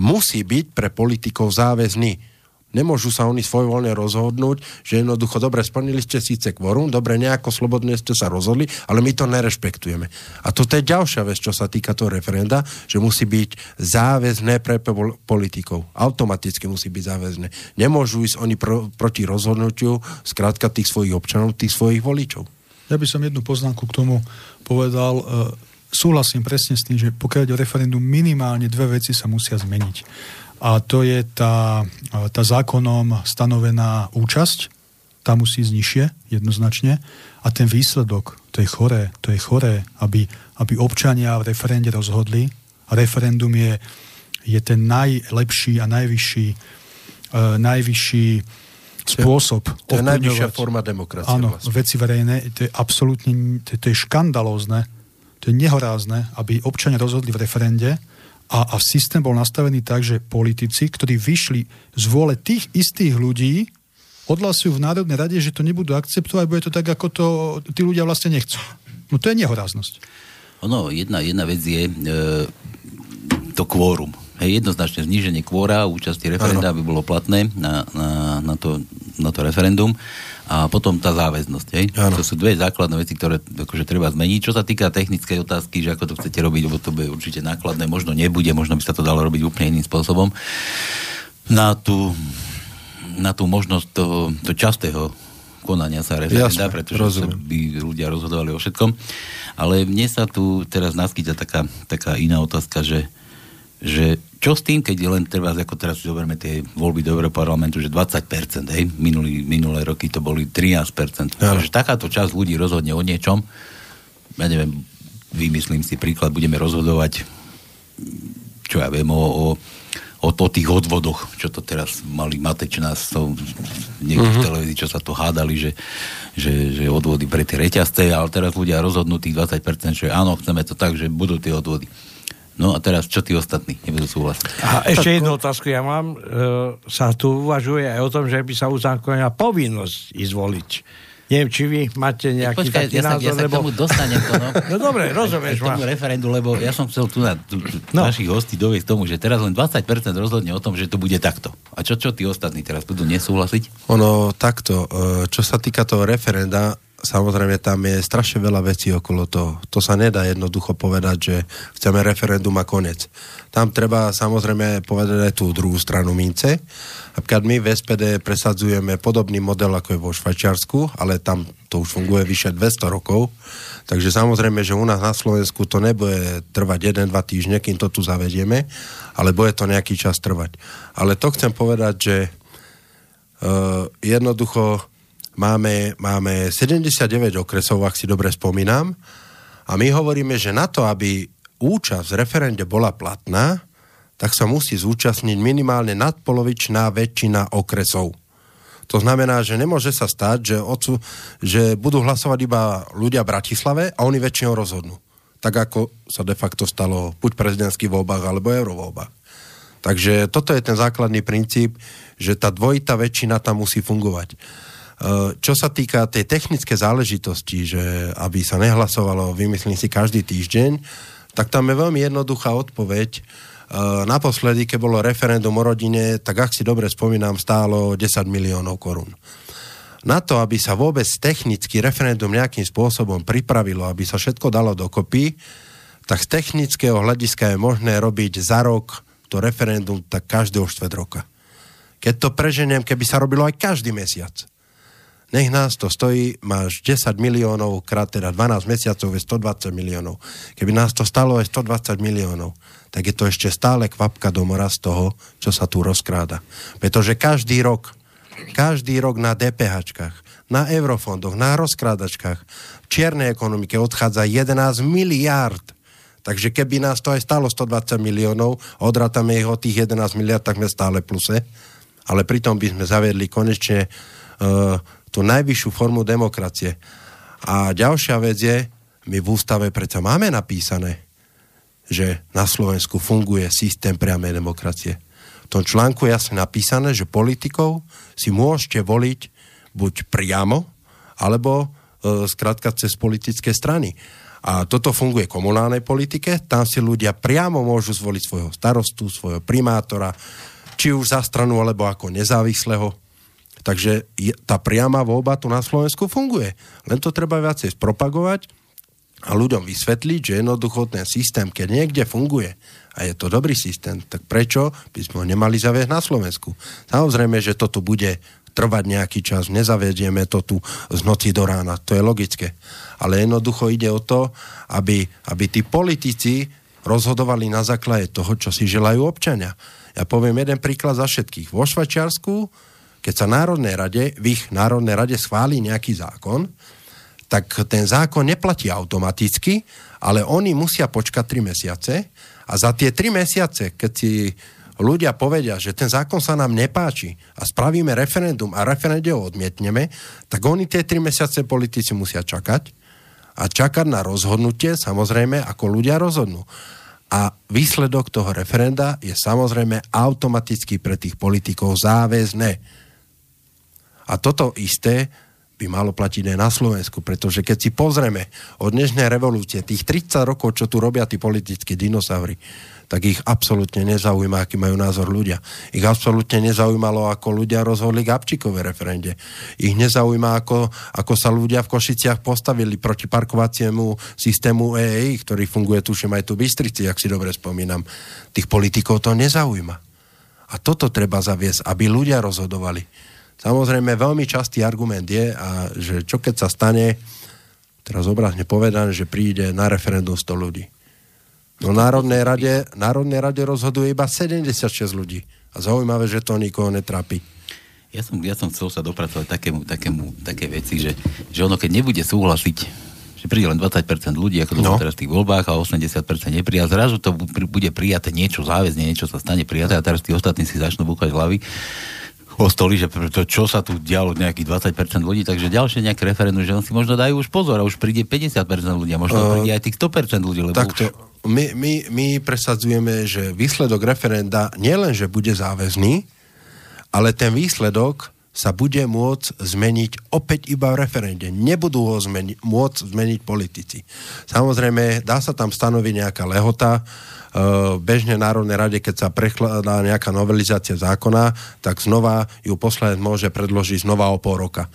musí byť pre politikov záväzný Nemôžu sa oni svojvoľne rozhodnúť, že jednoducho, dobre, splnili ste síce kvorum, dobre, nejako slobodne ste sa rozhodli, ale my to nerešpektujeme. A toto je ďalšia vec, čo sa týka toho referenda, že musí byť záväzné pre politikov. Automaticky musí byť záväzné. Nemôžu ísť oni pro, proti rozhodnutiu skrátka tých svojich občanov, tých svojich voličov.
Ja by som jednu poznámku k tomu povedal. E, súhlasím presne s tým, že pokiaľ ide o referendum, minimálne dve veci sa musia zmeniť a to je tá, tá zákonom stanovená účasť, tá musí ísť nižšie, jednoznačne. A ten výsledok, to je choré, to je choré, aby, aby občania v referende rozhodli. A referendum je, je ten najlepší a najvyšší, uh, najvyšší spôsob.
To je najvyššia forma demokracie.
Áno, vlastne. veci verejné, to je absolútne, to, to je škandalózne, to je nehorázne, aby občania rozhodli v referende, a, a systém bol nastavený tak, že politici, ktorí vyšli z vôle tých istých ľudí, odhlasujú v Národnej rade, že to nebudú akceptovať, bude to tak, ako to tí ľudia vlastne nechcú. No to je nehoráznosť.
Ono, jedna, jedna vec je, e, to kvórum. Hej, jednoznačne zníženie kvóra účasti referenda, aby bolo platné na, na, na, to, na to referendum a potom tá záväznosť. Hej? To sú dve základné veci, ktoré akože treba zmeniť. Čo sa týka technickej otázky, že ako to chcete robiť, lebo to bude určite nákladné, možno nebude, možno by sa to dalo robiť úplne iným spôsobom. Na tú, na tú možnosť toho, to častého konania sa referenda, Jasne, pretože sa by ľudia rozhodovali o všetkom. Ale mne sa tu teraz naskyta taká, taká iná otázka, že, že čo s tým, keď len treba, ako teraz si zoberme tie voľby do Európarlamentu, že 20%, hej, minulý, minulé roky to boli 13%. Ja. Takže takáto časť ľudí rozhodne o niečom, ja neviem, vymyslím si príklad, budeme rozhodovať, čo ja viem, o, o, o, o tých odvodoch, čo to teraz mali Mateč nás to, niekde uh-huh. v mhm. televízii, čo sa to hádali, že, že, že odvody pre tie reťazce, ale teraz ľudia rozhodnú tých 20%, že áno, chceme to tak, že budú tie odvody. No a teraz, čo tí ostatní nebudú súhlasiť?
A ešte tak, jednu otázku ja mám. E, sa tu uvažuje aj o tom, že by sa uzákonila povinnosť ísť voliť. Neviem, či vy máte nejaký Počkaj, taký
ja názor, sa, ja lebo... sa k tomu dostanem to, no.
no dobre, rozumieš
ma. Referendu, lebo ja som chcel tu na tu, tu, no. našich hostí dovieť tomu, že teraz len 20% rozhodne o tom, že to bude takto. A čo, čo tí ostatní teraz budú nesúhlasiť?
Ono takto, e, čo sa týka toho referenda, samozrejme tam je strašne veľa vecí okolo toho. To sa nedá jednoducho povedať, že chceme referendum a konec. Tam treba samozrejme povedať aj tú druhú stranu mince. Napríklad my v SPD presadzujeme podobný model, ako je vo Švajčiarsku, ale tam to už funguje vyše 200 rokov. Takže samozrejme, že u nás na Slovensku to nebude trvať 1-2 týždne, kým to tu zavedieme, ale bude to nejaký čas trvať. Ale to chcem povedať, že uh, jednoducho máme, máme 79 okresov, ak si dobre spomínam, a my hovoríme, že na to, aby účasť v referende bola platná, tak sa musí zúčastniť minimálne nadpolovičná väčšina okresov. To znamená, že nemôže sa stať, že, ocu, že budú hlasovať iba ľudia v Bratislave a oni väčšinou rozhodnú. Tak ako sa de facto stalo buď v prezidentských voľbách alebo eurovoľbách. Takže toto je ten základný princíp, že tá dvojitá väčšina tam musí fungovať. Eh, čo sa týka tej technické záležitosti, že aby sa nehlasovalo, vymyslím si, každý týždeň, tak tam je veľmi jednoduchá odpoveď. Eh, naposledy, keď bolo referendum o rodine, tak ak si dobre spomínam, stálo 10 miliónov korún. Na to, aby sa vôbec technicky referendum nejakým spôsobom pripravilo, aby sa všetko dalo dokopy, tak z technického hľadiska je možné robiť za rok to referendum tak každého štved roka. Keď to preženiem, keby sa robilo aj každý mesiac, nech nás to stojí, máš 10 miliónov krát teda 12 mesiacov je 120 miliónov. Keby nás to stalo aj 120 miliónov, tak je to ešte stále kvapka do mora z toho, čo sa tu rozkráda. Pretože každý rok, každý rok na DPHčkách, na eurofondoch, na rozkrádačkách, v čiernej ekonomike odchádza 11 miliárd. Takže keby nás to aj stalo 120 miliónov, odrátame ich o tých 11 miliard, tak sme stále pluse. Ale pritom by sme zaviedli konečne uh, tú najvyššiu formu demokracie. A ďalšia vec je, my v ústave predsa máme napísané, že na Slovensku funguje systém priamej demokracie. V tom článku je jasne napísané, že politikov si môžete voliť buď priamo, alebo e, skrátka cez politické strany. A toto funguje v komunálnej politike, tam si ľudia priamo môžu zvoliť svojho starostu, svojho primátora, či už za stranu, alebo ako nezávislého Takže tá priama voľba tu na Slovensku funguje. Len to treba viacej spropagovať a ľuďom vysvetliť, že jednoducho ten systém, keď niekde funguje a je to dobrý systém, tak prečo by sme ho nemali zaviesť na Slovensku? Samozrejme, že toto bude trvať nejaký čas, nezavedieme to tu z noci do rána, to je logické. Ale jednoducho ide o to, aby, aby tí politici rozhodovali na základe toho, čo si želajú občania. Ja poviem jeden príklad za všetkých. Vo Švačiarsku keď sa Národnej rade, v ich Národnej rade schváli nejaký zákon, tak ten zákon neplatí automaticky, ale oni musia počkať 3 mesiace a za tie 3 mesiace, keď si ľudia povedia, že ten zákon sa nám nepáči a spravíme referendum a referende ho odmietneme, tak oni tie 3 mesiace politici musia čakať a čakať na rozhodnutie, samozrejme, ako ľudia rozhodnú. A výsledok toho referenda je samozrejme automaticky pre tých politikov záväzné. A toto isté by malo platiť aj na Slovensku, pretože keď si pozrieme od dnešnej revolúcie, tých 30 rokov, čo tu robia tí politickí dinosaury, tak ich absolútne nezaujíma, aký majú názor ľudia. Ich absolútne nezaujímalo, ako ľudia rozhodli Gabčíkové referende. Ich nezaujíma, ako, ako sa ľudia v Košiciach postavili proti parkovaciemu systému EEI, ktorý funguje, tuším, aj tu v Bystrici, ak si dobre spomínam. Tých politikov to nezaujíma. A toto treba zaviesť, aby ľudia rozhodovali. Samozrejme, veľmi častý argument je, a že čo keď sa stane, teraz obrazne povedané, že príde na referendum 100 ľudí. No Národnej rade, Národnej rade rozhoduje iba 76 ľudí. A zaujímavé, že to nikoho netrápi.
Ja som, ja som chcel sa dopracovať takému, takému, také veci, že, že ono keď nebude súhlasiť, že príde len 20% ľudí, ako to no. teraz v tých voľbách a 80% neprijá, zrazu to bude prijaté niečo záväzne, niečo sa stane prijaté a teraz tí ostatní si začnú búchať hlavy o stoli, že to, čo sa tu dialo nejakých 20% ľudí, takže ďalšie nejaké referendum, že on si možno dajú už pozor a už príde 50% ľudí a možno uh, príde aj tých 100% ľudí. Lebo
takto, už... my, my, my presadzujeme, že výsledok referenda nielen, že bude záväzný, ale ten výsledok sa bude môcť zmeniť opäť iba v referende. Nebudú ho zmeni- môcť zmeniť politici. Samozrejme, dá sa tam stanoviť nejaká lehota, Eh, bežne Národnej rade, keď sa prekladá nejaká novelizácia zákona, tak znova ju poslanec môže predložiť znova o pol roka.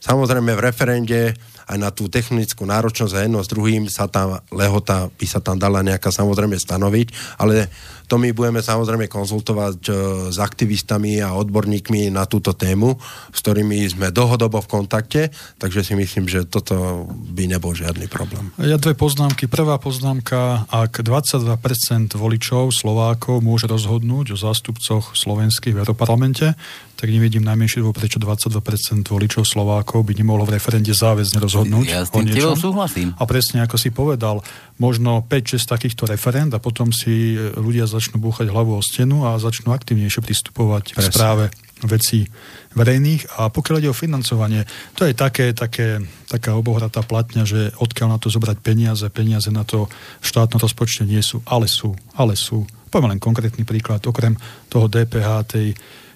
Samozrejme v referende aj na tú technickú náročnosť a jedno s druhým sa tá lehota by sa tam dala nejaká samozrejme stanoviť, ale to my budeme samozrejme konzultovať e, s aktivistami a odborníkmi na túto tému, s ktorými sme dlhodobo v kontakte, takže si myslím, že toto by nebol žiadny problém.
Ja dve poznámky. Prvá poznámka, ak 22% voličov Slovákov môže rozhodnúť o zástupcoch slovenských v Európarlamente, tak nevidím najmenšie dôvod, prečo 22% voličov Slovákov by nemohlo v referende záväzne rozhodnúť.
Ja s tým súhlasím.
A presne ako si povedal, možno 5-6 takýchto referend a potom si ľudia začnú búchať hlavu o stenu a začnú aktívnejšie pristupovať presne. k správe vecí verejných. A pokiaľ ide o financovanie, to je také, také, taká obohratá platňa, že odkiaľ na to zobrať peniaze, peniaze na to v štátnom rozpočte nie sú, ale sú, ale sú. Poviem len konkrétny príklad, okrem toho DPH, tej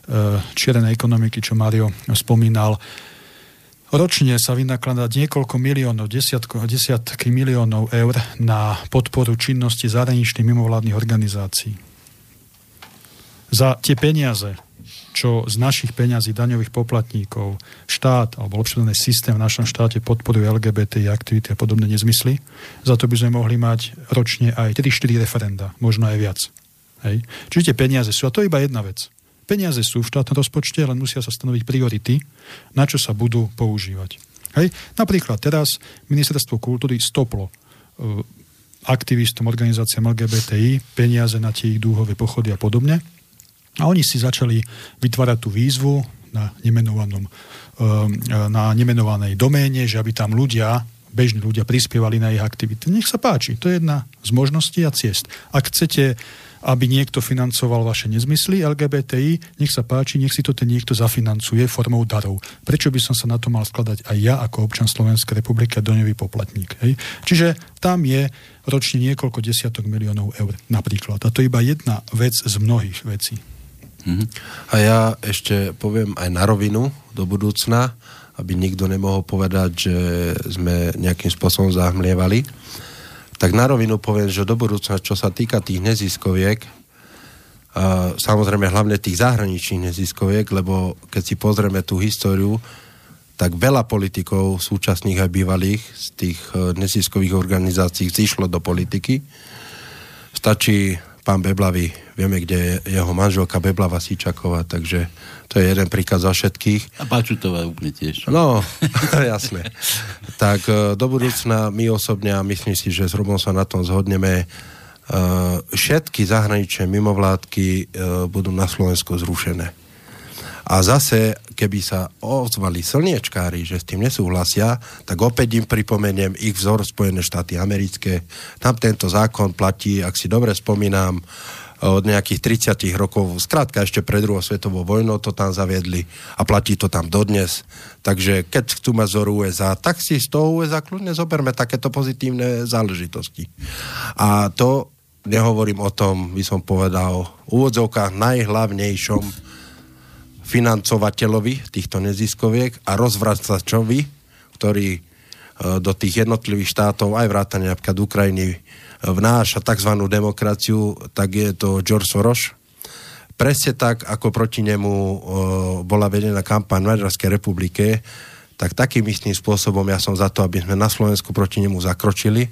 E, čiernej ekonomiky, čo Mario spomínal. Ročne sa vynakladá niekoľko miliónov, desiatko, desiatky miliónov eur na podporu činnosti zahraničných mimovládnych organizácií. Za tie peniaze, čo z našich peňazí daňových poplatníkov štát alebo lepšie systém v našom štáte podporuje LGBT aktivity a podobné nezmysly, za to by sme mohli mať ročne aj 3-4 referenda, možno aj viac. Hej. Čiže tie peniaze sú, a to je iba jedna vec. Peniaze sú v štátnom rozpočte, len musia sa stanoviť priority, na čo sa budú používať. Hej. Napríklad teraz ministerstvo kultúry stoplo uh, aktivistom, organizáciám LGBTI peniaze na tie ich dúhové pochody a podobne. A oni si začali vytvárať tú výzvu na, nemenovanom, uh, na nemenovanej doméne, že aby tam ľudia bežní ľudia prispievali na ich aktivity. Nech sa páči, to je jedna z možností a ciest. Ak chcete aby niekto financoval vaše nezmysly LGBTI, nech sa páči, nech si to ten niekto zafinancuje formou darov. Prečo by som sa na to mal skladať aj ja ako občan Slovenskej republiky a doňový poplatník? Hej? Čiže tam je ročne niekoľko desiatok miliónov eur napríklad. A to je iba jedna vec z mnohých vecí.
Mm-hmm. A ja ešte poviem aj na rovinu do budúcna, aby nikto nemohol povedať, že sme nejakým spôsobom zahmlievali tak na rovinu poviem, že do budúcna, čo sa týka tých neziskoviek, a samozrejme hlavne tých zahraničných neziskoviek, lebo keď si pozrieme tú históriu, tak veľa politikov súčasných a bývalých z tých e, neziskových organizácií zišlo do politiky. Stačí pán Beblavy, vieme, kde je jeho manželka Beblava Sičaková, takže to je jeden príkaz za všetkých.
A Pačutová úplne tiež.
No, jasné. tak e, do budúcna my osobne a myslím si, že s Robom sa na tom zhodneme, e, všetky zahraničné mimovládky e, budú na Slovensku zrušené. A zase, keby sa ozvali slniečkári, že s tým nesúhlasia, tak opäť im pripomeniem ich vzor Spojené štáty americké. Tam tento zákon platí, ak si dobre spomínam, od nejakých 30 rokov, skrátka ešte pred druhou svetovou vojnou to tam zaviedli a platí to tam dodnes. Takže keď chcú mať vzor USA, tak si z toho USA kľudne zoberme takéto pozitívne záležitosti. A to nehovorím o tom, by som povedal, v úvodzovkách najhlavnejšom financovateľovi týchto neziskoviek a rozvracačovi, ktorý e, do tých jednotlivých štátov, aj vrátane napríklad Ukrajiny, vnáša tzv. demokraciu, tak je to George Soros. Presne tak, ako proti nemu o, bola vedená kampaň v Maďarskej republike, tak takým istým spôsobom ja som za to, aby sme na Slovensku proti nemu zakročili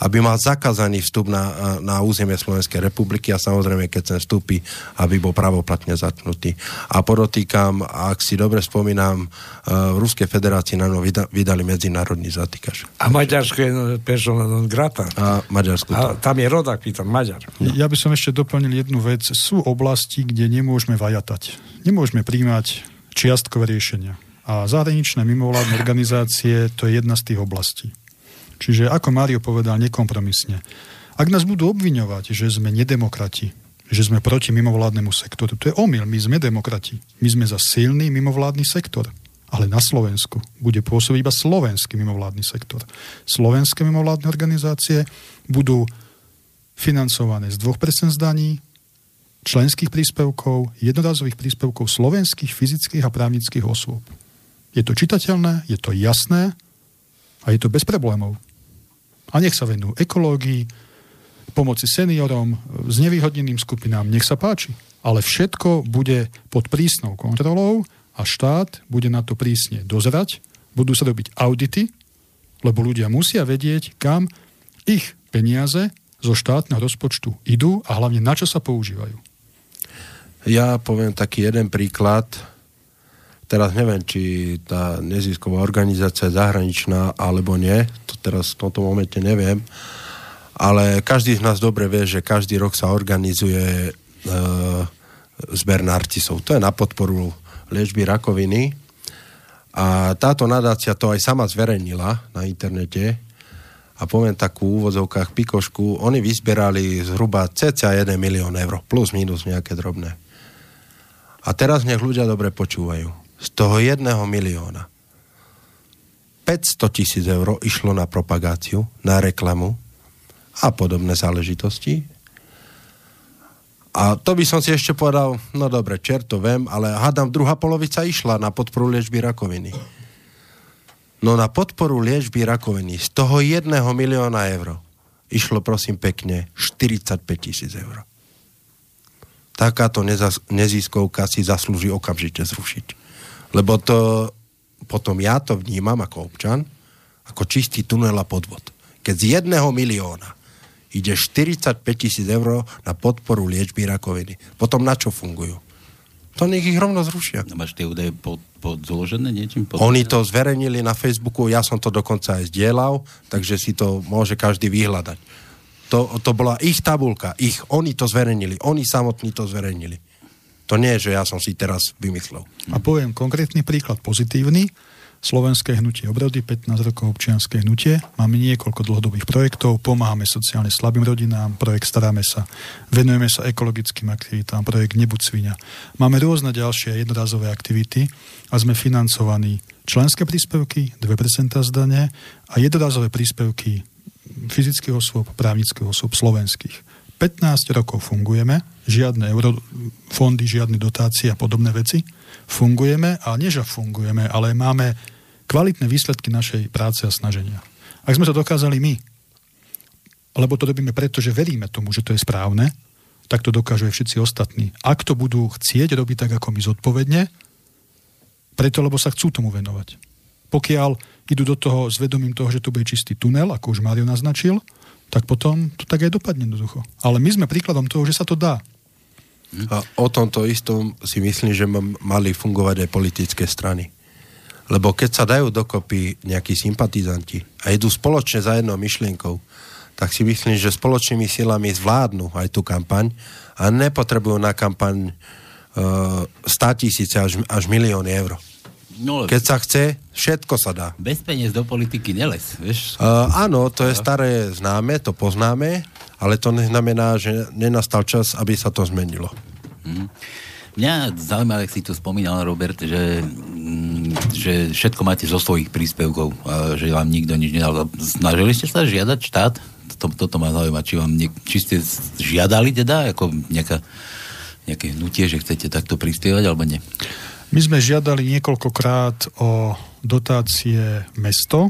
aby mal zakázaný vstup na, na územie Slovenskej republiky a samozrejme, keď sem vstúpi, aby bol pravoplatne zatknutý. A podotýkam, ak si dobre spomínam, v Ruskej federácii na no vydali medzinárodný zatýkač.
A Maďarsko je persona non grata.
A Maďarsko.
A tam je rodak, pýtam, Maďar.
Ja by som ešte doplnil jednu vec. Sú oblasti, kde nemôžeme vajatať. Nemôžeme príjmať čiastkové riešenia. A zahraničné mimovládne organizácie to je jedna z tých oblastí. Čiže ako Mário povedal, nekompromisne. Ak nás budú obviňovať, že sme nedemokrati, že sme proti mimovládnemu sektoru, to je omyl, my sme demokrati. My sme za silný mimovládny sektor. Ale na Slovensku bude pôsobiť iba slovenský mimovládny sektor. Slovenské mimovládne organizácie budú financované z 2% zdaní, členských príspevkov, jednorazových príspevkov slovenských fyzických a právnických osôb. Je to čitateľné, je to jasné a je to bez problémov a nech sa venujú ekológii, pomoci seniorom, znevýhodneným skupinám, nech sa páči. Ale všetko bude pod prísnou kontrolou a štát bude na to prísne dozerať, budú sa robiť audity, lebo ľudia musia vedieť, kam ich peniaze zo štátneho rozpočtu idú a hlavne na čo sa používajú.
Ja poviem taký jeden príklad. Teraz neviem, či tá nezisková organizácia je zahraničná alebo nie teraz v tomto momente neviem, ale každý z nás dobre vie, že každý rok sa organizuje e, zber narcisov. To je na podporu liečby rakoviny a táto nadácia to aj sama zverejnila na internete a poviem takú v úvozovkách pikošku, oni vyzberali zhruba cca 1 milión eur, plus minus nejaké drobné. A teraz nech ľudia dobre počúvajú. Z toho jedného milióna 500 tisíc eur išlo na propagáciu, na reklamu a podobné záležitosti. A to by som si ešte povedal, no dobre, čerto viem, ale hádam, druhá polovica išla na podporu liečby rakoviny. No na podporu liečby rakoviny z toho jedného milióna eur išlo prosím pekne 45 tisíc eur. Takáto nezas- neziskovka si zaslúži okamžite zrušiť. Lebo to potom ja to vnímam ako občan, ako čistý tunel a podvod. Keď z jedného milióna ide 45 tisíc eur na podporu liečby rakoviny, potom na čo fungujú? To nech ich rovno zrušia.
No máš tie údaje pod, pod zložené niečím? Pod...
Oni to zverejnili na Facebooku, ja som to dokonca aj zdieľal, takže si to môže každý vyhľadať. To, to bola ich tabulka, ich, oni to zverejnili, oni samotní to zverejnili. To nie je, že ja som si teraz vymyslel.
A poviem konkrétny príklad pozitívny. Slovenské hnutie obrody, 15 rokov občianské hnutie. Máme niekoľko dlhodobých projektov, pomáhame sociálne slabým rodinám, projekt Staráme sa, venujeme sa ekologickým aktivitám, projekt Nebuď svinia. Máme rôzne ďalšie jednorazové aktivity a sme financovaní členské príspevky, 2% zdane a jednorazové príspevky fyzických osôb, právnických osôb slovenských. 15 rokov fungujeme, žiadne eurofondy, žiadne dotácie a podobné veci. Fungujeme, a nie, že fungujeme, ale máme kvalitné výsledky našej práce a snaženia. Ak sme to dokázali my, lebo to robíme preto, že veríme tomu, že to je správne, tak to dokážu aj všetci ostatní. Ak to budú chcieť robiť tak, ako my zodpovedne, preto, lebo sa chcú tomu venovať. Pokiaľ idú do toho s vedomím toho, že to bude čistý tunel, ako už Mario naznačil, tak potom to tak aj dopadne jednoducho. Ale my sme príkladom toho, že sa to dá.
A o tomto istom si myslím, že mali fungovať aj politické strany. Lebo keď sa dajú dokopy nejakí sympatizanti a idú spoločne za jednou myšlienkou, tak si myslím, že spoločnými silami zvládnu aj tú kampaň a nepotrebujú na kampaň uh, 100 tisíce až, až milióny eur. No, Keď sa chce, všetko sa dá.
Bez peniaz do politiky neles, vieš?
Uh, áno, to je staré známe, to poznáme, ale to neznamená, že nenastal čas, aby sa to zmenilo.
Hmm. Mňa zaujímavé, ak si tu spomínal, Robert, že, mm, že všetko máte zo svojich príspevkov a že vám nikto nič nedal. Snažili ste sa žiadať štát? Toto, toto ma zaujíma, či, vám niek- či ste žiadali teda, ako nejaká, nejaké hnutie, že chcete takto prispievať, alebo nie?
My sme žiadali niekoľkokrát o dotácie mesto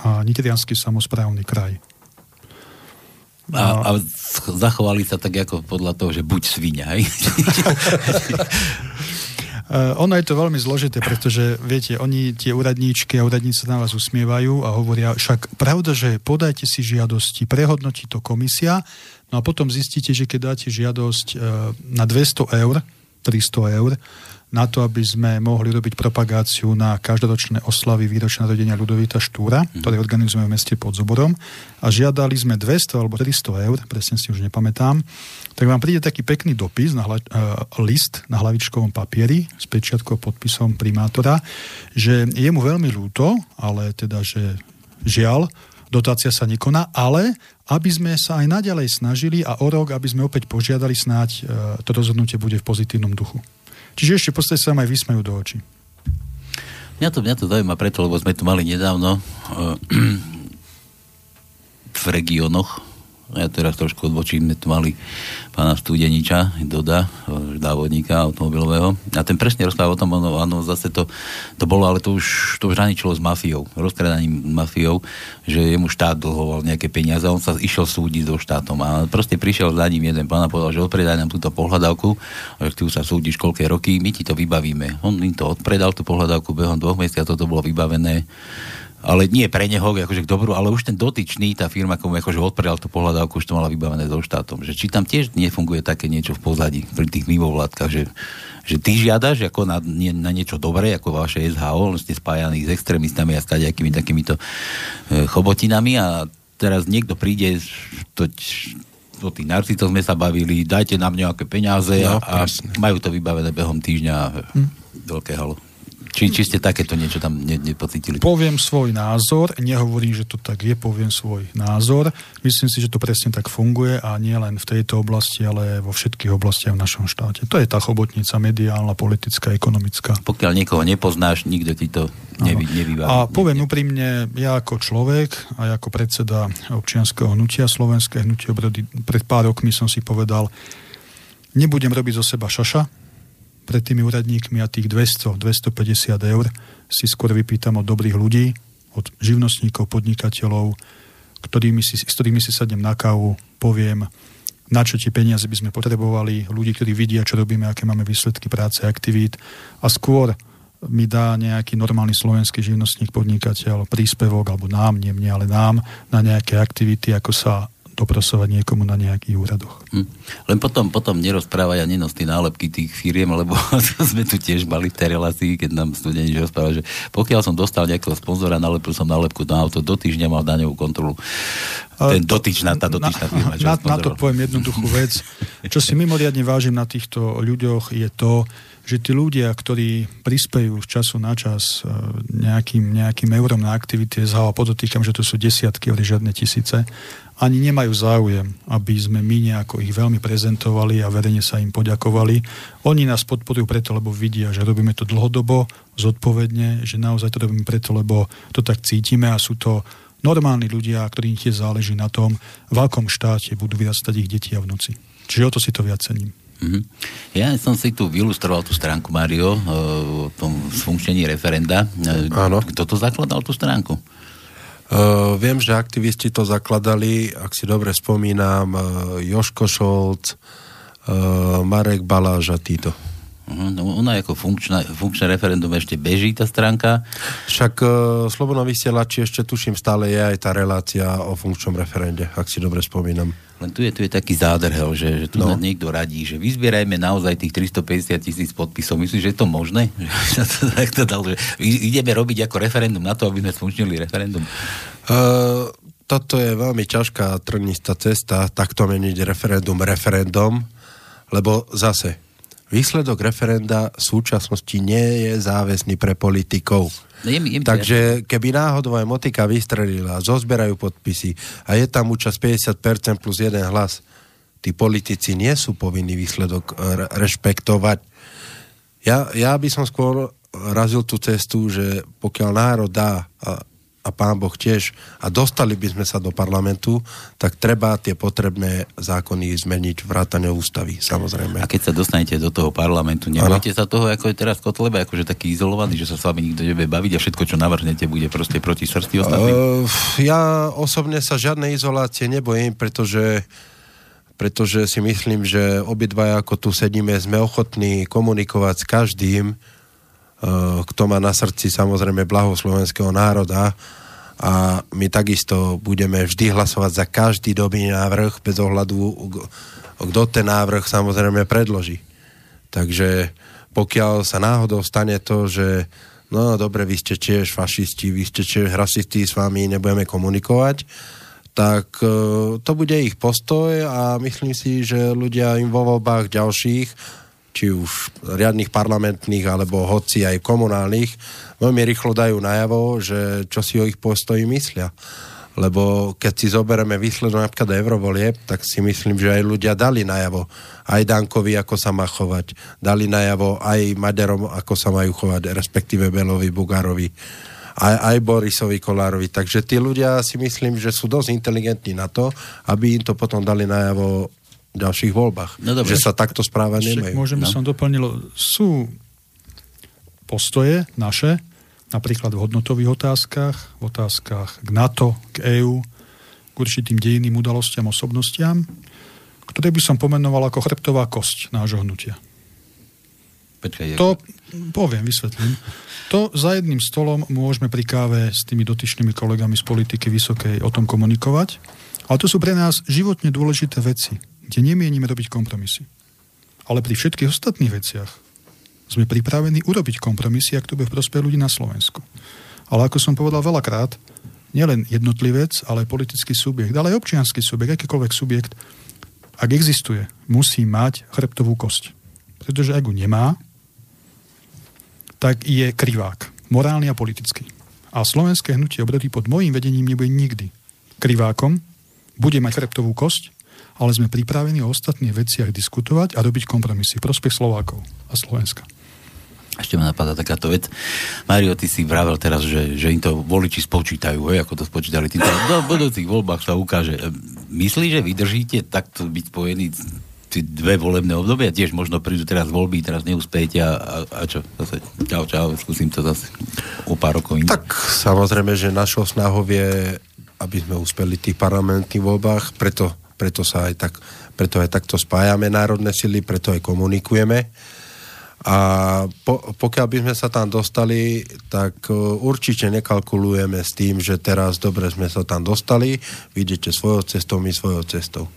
a Nitrianský samozprávny kraj.
A, a zachovali sa tak ako podľa toho, že buď svinia, hej?
Ono je to veľmi zložité, pretože, viete, oni, tie úradníčky a úradníci na vás usmievajú a hovoria, však pravda, že podajte si žiadosti, prehodnotí to komisia, no a potom zistíte, že keď dáte žiadosť uh, na 200 eur, 300 eur, na to, aby sme mohli robiť propagáciu na každoročné oslavy výročné narodenia Ľudovita Štúra, mm. ktoré organizujeme v meste pod Zoborom. A žiadali sme 200 alebo 300 eur, presne si už nepamätám. Tak vám príde taký pekný dopis, na hla, uh, list na hlavičkovom papieri s pečiatkou podpisom primátora, že je mu veľmi ľúto, ale teda, že žiaľ, dotácia sa nekoná, ale aby sme sa aj naďalej snažili a o rok, aby sme opäť požiadali snáď, uh, to rozhodnutie bude v pozitívnom duchu. Čiže ešte v podstate sa aj vysmejú do očí.
Mňa to, mňa to zaujíma preto, lebo sme tu mali nedávno uh, v regiónoch ja teraz trošku odbočím, tu mali pána Studeniča, Doda, závodníka automobilového. A ten presne rozprával o tom, ono, áno, zase to, to bolo, ale to už, to už hraničilo s mafiou, rozkredaním mafiou, že jemu štát dlhoval nejaké peniaze on sa išiel súdiť so štátom. A proste prišiel za ním jeden pán a povedal, že odpredaj nám túto pohľadavku, že ty už sa súdiš koľké roky, my ti to vybavíme. On im to odpredal, tú pohľadavku behom dvoch mesiacov to bolo vybavené ale nie pre neho, akože k dobru, ale už ten dotyčný, tá firma, komu akože odpredal tú pohľadávku, už to mala vybavené so štátom. Že či tam tiež nefunguje také niečo v pozadí, pri tých mimovládkach, že, že ty žiadaš ako na, nie, na niečo dobré, ako vaše SHO, ste spájaní s extrémistami a s takými takýmito e, chobotinami a teraz niekto príde, to, o tých narcitov sme sa bavili, dajte nám nejaké peniaze no, a, a majú to vybavené behom týždňa hm. veľké halo. Či, či ste takéto niečo tam ne, nepocítili?
Poviem svoj názor, nehovorím, že to tak je, poviem svoj názor. Myslím si, že to presne tak funguje a nie len v tejto oblasti, ale vo všetkých oblastiach v našom štáte. To je tá chobotnica mediálna, politická, ekonomická.
Pokiaľ niekoho nepoznáš, nikto ti to nevy, nevybaví.
A poviem úprimne, ja ako človek a ako predseda občianského hnutia, slovenské hnutie obrody, pred pár rokmi som si povedal, nebudem robiť zo seba šaša, pred tými úradníkmi a tých 200-250 eur si skôr vypýtam od dobrých ľudí, od živnostníkov, podnikateľov, ktorými si, s ktorými si sadnem na kávu, poviem, na čo tie peniaze by sme potrebovali, ľudí, ktorí vidia, čo robíme, aké máme výsledky práce, aktivít. A skôr mi dá nejaký normálny slovenský živnostník, podnikateľ príspevok, alebo nám, nie mne, ale nám, na nejaké aktivity, ako sa dopracovať niekomu na nejakých úradoch. Hm.
Len potom, potom nerozprávaj a nenos tie nálepky tých firiem, lebo sme tu tiež mali tej relácii, keď nám studenti rozprávali, že pokiaľ som dostal nejakého sponzora, nalepil som nálepku na auto, do týždňa mal daňovú kontrolu. Ten dotyčná, tá dotyčná
na, firma. Na, na to poviem jednoduchú vec. Čo si mimoriadne vážim na týchto ľuďoch je to, že tí ľudia, ktorí prispejú z času na čas e, nejakým, nejakým eurom na aktivity SH, a podotýkam, že to sú desiatky, ale žiadne tisíce, ani nemajú záujem, aby sme my nejako ich veľmi prezentovali a verejne sa im poďakovali. Oni nás podporujú preto, lebo vidia, že robíme to dlhodobo, zodpovedne, že naozaj to robíme preto, lebo to tak cítime a sú to normálni ľudia, ktorým tiež záleží na tom, v akom štáte budú vyrastať ich deti a vnúci. Čiže o to si to viac cením.
Mm-hmm. Ja som si tu vylustroval tú stránku, Mario, o tom sfunkčení referenda. Áno. Kto to zakladal, tú stránku?
Uh, viem, že aktivisti to zakladali, ak si dobre spomínam, Joško Šolc, uh, Marek Baláž a títo.
Uh-huh, no ona ako funkčná, funkčné referendum ešte beží tá stránka.
Však uh, Slobodno vysielači ešte tuším stále je aj tá relácia o funkčnom referende, ak si dobre spomínam.
Len tu je, tu je taký zádrhel, že, že tu no. niekto radí, že vyzbierajme naozaj tých 350 tisíc podpisov. Myslíš, že je to možné? tak to dal, že ideme robiť ako referendum na to, aby sme sfunkčnili referendum?
Uh, toto je veľmi ťažká trnistá cesta, takto meniť referendum referendum, lebo zase, výsledok referenda v súčasnosti nie je záväzný pre politikov No je je Takže keby náhodou aj motika vystrelila, zozberajú podpisy a je tam účasť 50% plus jeden hlas, tí politici nie sú povinní výsledok re- rešpektovať. Ja, ja by som skôr razil tú cestu, že pokiaľ národ dá a, pán Boh tiež a dostali by sme sa do parlamentu, tak treba tie potrebné zákony zmeniť vrátane ústavy, samozrejme.
A keď sa dostanete do toho parlamentu, nebojte sa toho, ako je teraz Kotleba, akože taký izolovaný, že sa s vami nikto nebude baviť a všetko, čo navrhnete, bude proste proti srsti ostatným? Uh,
ja osobne sa žiadnej izolácie nebojím, pretože pretože si myslím, že obidva ako tu sedíme, sme ochotní komunikovať s každým, kto má na srdci samozrejme blaho slovenského národa a my takisto budeme vždy hlasovať za každý dobrý návrh bez ohľadu, kto ten návrh samozrejme predloží. Takže pokiaľ sa náhodou stane to, že no dobre, vy ste tiež fašisti, vy ste tiež rasisti, s vami nebudeme komunikovať, tak uh, to bude ich postoj a myslím si, že ľudia im vo voľbách ďalších či už riadných parlamentných, alebo hoci aj komunálnych, veľmi rýchlo dajú najavo, že čo si o ich postoji myslia. Lebo keď si zoberieme výsledok napríklad eurovolieb, tak si myslím, že aj ľudia dali najavo aj Dankovi, ako sa má chovať. Dali najavo aj Maďarom, ako sa majú chovať, respektíve Belovi, Bugárovi, aj, aj Borisovi Kolárovi. Takže tí ľudia si myslím, že sú dosť inteligentní na to, aby im to potom dali najavo ďalších voľbách. No, že sa takto správať nemajú.
Môžem no. som doplnil, sú postoje naše, napríklad v hodnotových otázkach, v otázkach k NATO, k EÚ, k určitým dejiným udalostiam, osobnostiam, ktoré by som pomenoval ako chrbtová kosť nášho hnutia.
Počkaj,
to poviem, vysvetlím. To za jedným stolom môžeme pri káve s tými dotyčnými kolegami z politiky vysokej o tom komunikovať, ale to sú pre nás životne dôležité veci kde nemienime robiť kompromisy. Ale pri všetkých ostatných veciach sme pripravení urobiť kompromisy, ak to bude v prospech ľudí na Slovensku. Ale ako som povedal veľakrát, nielen jednotlivec, ale aj politický subjekt, ale aj občianský subjekt, akýkoľvek subjekt, ak existuje, musí mať chrbtovú kosť. Pretože ak ju nemá, tak je krivák. Morálny a politický. A slovenské hnutie obrody pod môjim vedením nebude nikdy krivákom, bude mať chrbtovú kosť ale sme pripravení o ostatných veciach diskutovať a robiť kompromisy. Prospech Slovákov a Slovenska.
Ešte ma napadá takáto vec. Mario, ty si vravel teraz, že, že im to voliči spočítajú, hej, ako to spočítali. Týmto, do budúcich voľbách sa ukáže. Myslíš, že vydržíte takto byť spojení tie dve volebné obdobia? Tiež možno prídu teraz voľby, teraz neúspejete a, a, a čo? Zase, čau, čau, skúsim to zase o pár rokov.
Tak samozrejme, že našou snahou je, aby sme uspeli v tých parlamentných voľbách, preto preto sa aj tak, preto aj takto spájame národné sily, preto aj komunikujeme. A po, pokiaľ by sme sa tam dostali, tak e, určite nekalkulujeme s tým, že teraz dobre sme sa tam dostali, vidíte svojou cestou, my svojou cestou.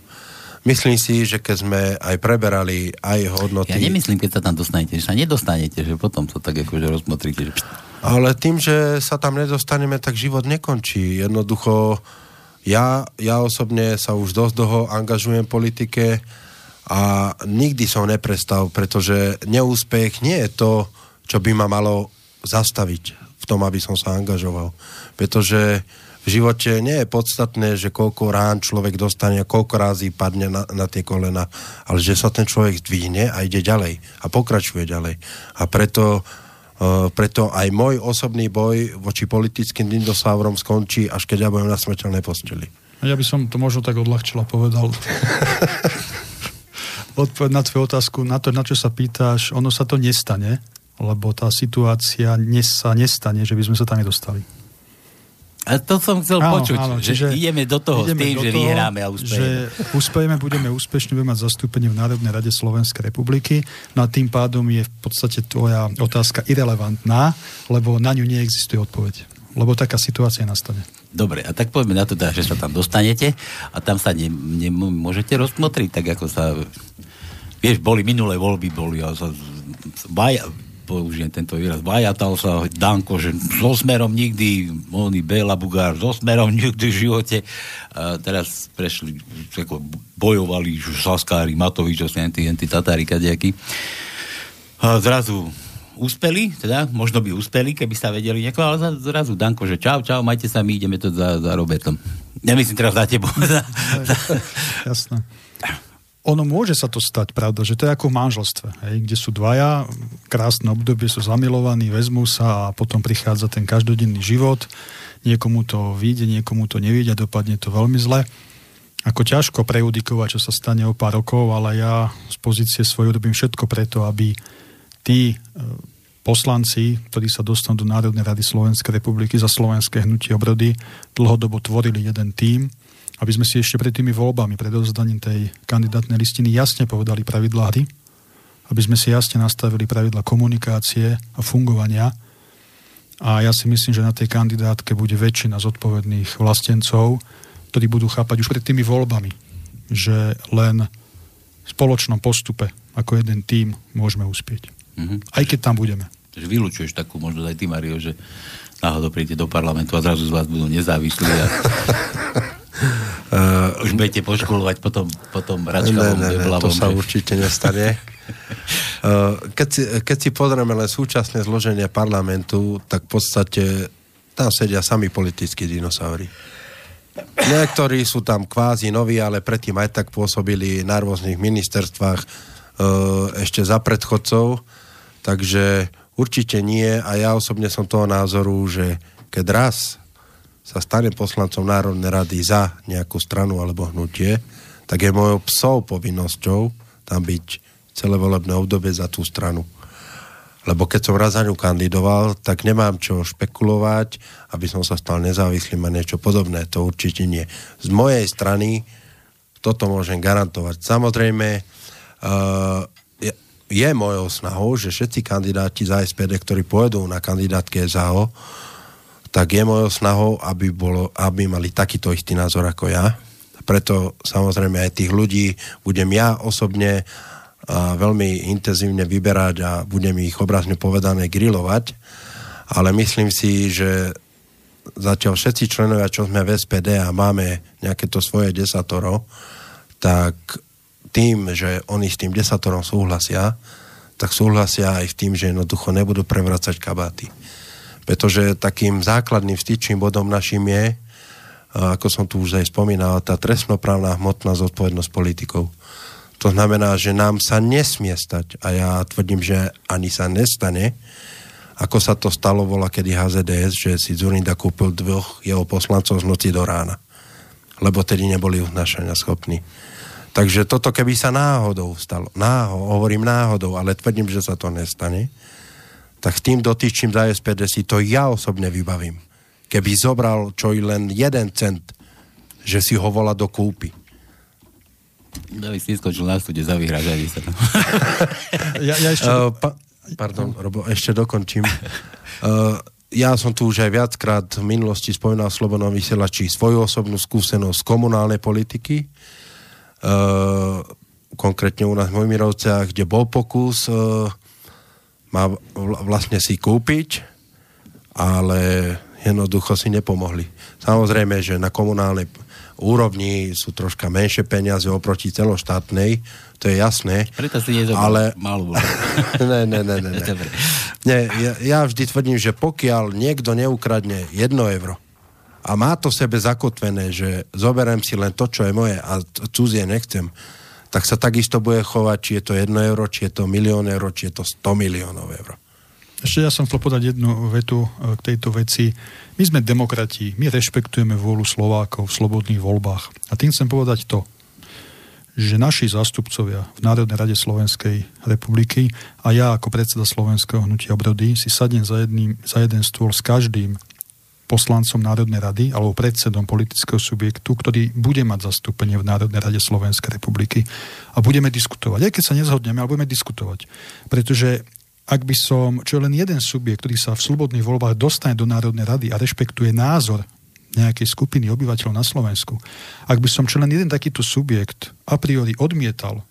Myslím si, že keď sme aj preberali aj hodnoty...
Ja nemyslím, keď sa tam dostanete, že sa nedostanete, že potom sa tak akože rozmotríte. Že...
Ale tým, že sa tam nedostaneme, tak život nekončí. Jednoducho ja, ja osobne sa už dosť dlho angažujem v politike a nikdy som neprestal, pretože neúspech nie je to, čo by ma malo zastaviť v tom, aby som sa angažoval. Pretože v živote nie je podstatné, že koľko rán človek dostane koľko razy padne na, na tie kolena, ale že sa ten človek zdvihne a ide ďalej a pokračuje ďalej. A preto preto aj môj osobný boj voči politickým dinosáurom skončí, až keď ja budem na smrteľnej posteli.
Ja by som to možno tak odľahčila povedal. Odpoveď na tvoju otázku, na to, na čo sa pýtaš, ono sa to nestane, lebo tá situácia dnes sa nestane, že by sme sa tam nedostali.
A to som chcel áno, počuť, áno, že ideme do toho ideme s tým, že toho, vyhráme a uspejeme. Že
uspejeme, budeme úspešní, budeme mať zastúpenie v Národnej rade Slovenskej republiky, no a tým pádom je v podstate tvoja otázka irrelevantná, lebo na ňu neexistuje odpoveď. Lebo taká situácia nastane.
Dobre, a tak poďme na to, teda, že sa tam dostanete a tam sa ne, ne, rozmotriť, tak ako sa... Vieš, boli minulé voľby, boli a sa, baja, použijem tento výraz, vajatal sa Danko, že so smerom nikdy, oni Bela Bugár, so smerom nikdy v živote. A teraz prešli, ako bojovali Saskári, Matovič, tí, tí Tatári, kadejakí. A zrazu úspeli, teda možno by úspeli, keby sa vedeli nejako, ale zrazu Danko, že čau, čau, majte sa, my ideme to za, za Robertom. Nemyslím teraz za tebou.
Jasné. Ono môže sa to stať, pravda, že to je ako v manželstve, hej, kde sú dvaja, krásne obdobie, sú zamilovaní, vezmú sa a potom prichádza ten každodenný život, niekomu to vyjde, niekomu to nevyjde dopadne to veľmi zle. Ako ťažko prejudikovať, čo sa stane o pár rokov, ale ja z pozície svojho robím všetko preto, aby tí e, poslanci, ktorí sa dostanú do Národnej rady Slovenskej republiky za slovenské hnutie obrody, dlhodobo tvorili jeden tím, aby sme si ešte pred tými voľbami, pred rozdaním tej kandidátnej listiny jasne povedali pravidlá hry, aby sme si jasne nastavili pravidla komunikácie a fungovania. A ja si myslím, že na tej kandidátke bude väčšina zodpovedných vlastencov, ktorí budú chápať už pred tými voľbami, že len v spoločnom postupe ako jeden tím môžeme uspieť. Mm-hmm. Aj keď tam budeme.
Takže vylúčuješ takú možnosť aj ty, Mario, že náhodou príjete do parlamentu a zrazu z vás budú nezávislí a Uh, Už budete poškolovať potom, potom račkavom
ne, ne, ne, to sa určite nestane. uh, keď, si, keď si pozrieme len súčasné zloženie parlamentu, tak v podstate tam sedia sami politickí dinosaury. Niektorí sú tam kvázi noví, ale predtým aj tak pôsobili na rôznych ministerstvách uh, ešte za predchodcov, takže určite nie a ja osobne som toho názoru, že keď raz sa stane poslancom Národnej rady za nejakú stranu alebo hnutie, tak je mojou psou povinnosťou tam byť celé volebné obdobie za tú stranu. Lebo keď som raz za ňu kandidoval, tak nemám čo špekulovať, aby som sa stal nezávislým a niečo podobné. To určite nie. Z mojej strany toto môžem garantovať. Samozrejme, je, je mojou snahou, že všetci kandidáti za SPD, ktorí pôjdu na kandidátke SAO, tak je mojou snahou, aby, bolo, aby mali takýto istý názor ako ja. Preto samozrejme aj tých ľudí budem ja osobne a veľmi intenzívne vyberať a budem ich obrazne povedané grilovať. Ale myslím si, že zatiaľ všetci členovia, čo sme v SPD a máme nejaké to svoje desatoro, tak tým, že oni s tým desatorom súhlasia, tak súhlasia aj v tým, že jednoducho nebudú prevracať kabáty pretože takým základným styčným bodom našim je, ako som tu už aj spomínal, tá trestnoprávna hmotná zodpovednosť politikov. To znamená, že nám sa nesmie stať, a ja tvrdím, že ani sa nestane, ako sa to stalo vola kedy HZDS, že si Zurinda kúpil dvoch jeho poslancov z noci do rána. Lebo tedy neboli uznášania schopní. Takže toto keby sa náhodou stalo, náhodou, hovorím náhodou, ale tvrdím, že sa to nestane, tak s tým dotyčím za SPD si to ja osobne vybavím. Keby zobral čo i len jeden cent, že si ho volá do kúpy.
David si skončil na stude za vyhražanie sa.
ja, ja ešte... Uh, pa, pardon, Robo, ešte dokončím. Uh, ja som tu už aj viackrát v minulosti spomínal v Slobodnom vysielači svoju osobnú skúsenosť z komunálnej politiky. Uh, konkrétne u nás v Mojmirovciach, kde bol pokus uh, má vlastne si kúpiť, ale jednoducho si nepomohli. Samozrejme, že na komunálnej úrovni sú troška menšie peniaze oproti celoštátnej, to je jasné.
Preto si ale... malú.
ne, ne, ne, ne. ne. ne ja, ja vždy tvrdím, že pokiaľ niekto neukradne jedno euro a má to sebe zakotvené, že zoberiem si len to, čo je moje a cudzie nechcem, tak sa takisto bude chovať, či je to 1 euro, či je to milión euro, či je to 100 miliónov eur.
Ešte ja som chcel podať jednu vetu e, k tejto veci. My sme demokrati, my rešpektujeme vôľu Slovákov v slobodných voľbách. A tým chcem povedať to, že naši zástupcovia v Národnej rade Slovenskej republiky a ja ako predseda Slovenského hnutia obrody si sadnem za, jedným, za jeden stôl s každým poslancom Národnej rady alebo predsedom politického subjektu, ktorý bude mať zastúpenie v Národnej rade Slovenskej republiky a budeme diskutovať. Aj keď sa nezhodneme, ale budeme diskutovať. Pretože ak by som, čo je len jeden subjekt, ktorý sa v slobodných voľbách dostane do Národnej rady a rešpektuje názor nejakej skupiny obyvateľov na Slovensku, ak by som čo len jeden takýto subjekt a priori odmietal,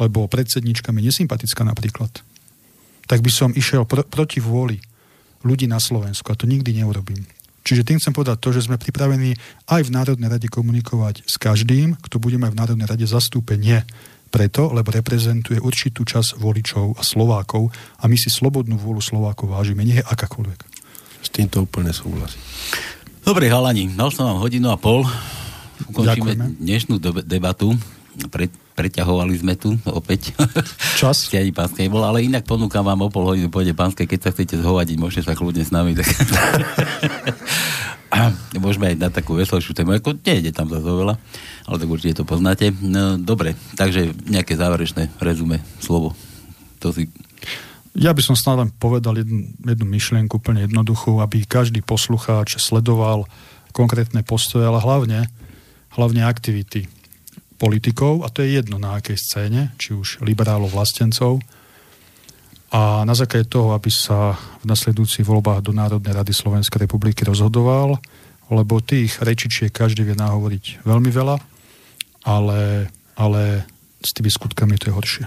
lebo predsednička mi nesympatická napríklad, tak by som išiel pr- proti vôli ľudí na Slovensku a to nikdy neurobím. Čiže tým chcem povedať to, že sme pripravení aj v Národnej rade komunikovať s každým, kto bude mať v Národnej rade zastúpenie preto, lebo reprezentuje určitú časť voličov a Slovákov a my si slobodnú vôľu Slovákov vážime, nie je akákoľvek.
S týmto úplne súhlasím.
Dobre, halani, dal som vám hodinu a pol. Ukončíme Ďakujeme. dnešnú debatu. Pre, preťahovali sme tu opäť.
Čas?
Stiani pánskej bol, ale inak ponúkam vám o pol hodinu pôjde pánskej, keď sa chcete zhovadiť, môžete sa kľudne s nami. Tak... môžeme aj na takú veselšiu tému, ako nejde tam za veľa, ale tak určite to poznáte. No, dobre, takže nejaké záverečné rezume, slovo. To si...
Ja by som snad len povedal jednu, jednu myšlienku úplne jednoduchú, aby každý poslucháč sledoval konkrétne postoje, ale hlavne, hlavne aktivity politikov, a to je jedno na akej scéne, či už liberálov, vlastencov, a na základe toho, aby sa v nasledujúcich voľbách do Národnej rady Slovenskej republiky rozhodoval, lebo tých rečičiek každý vie nahovoriť veľmi veľa, ale, ale s tými skutkami to je horšie.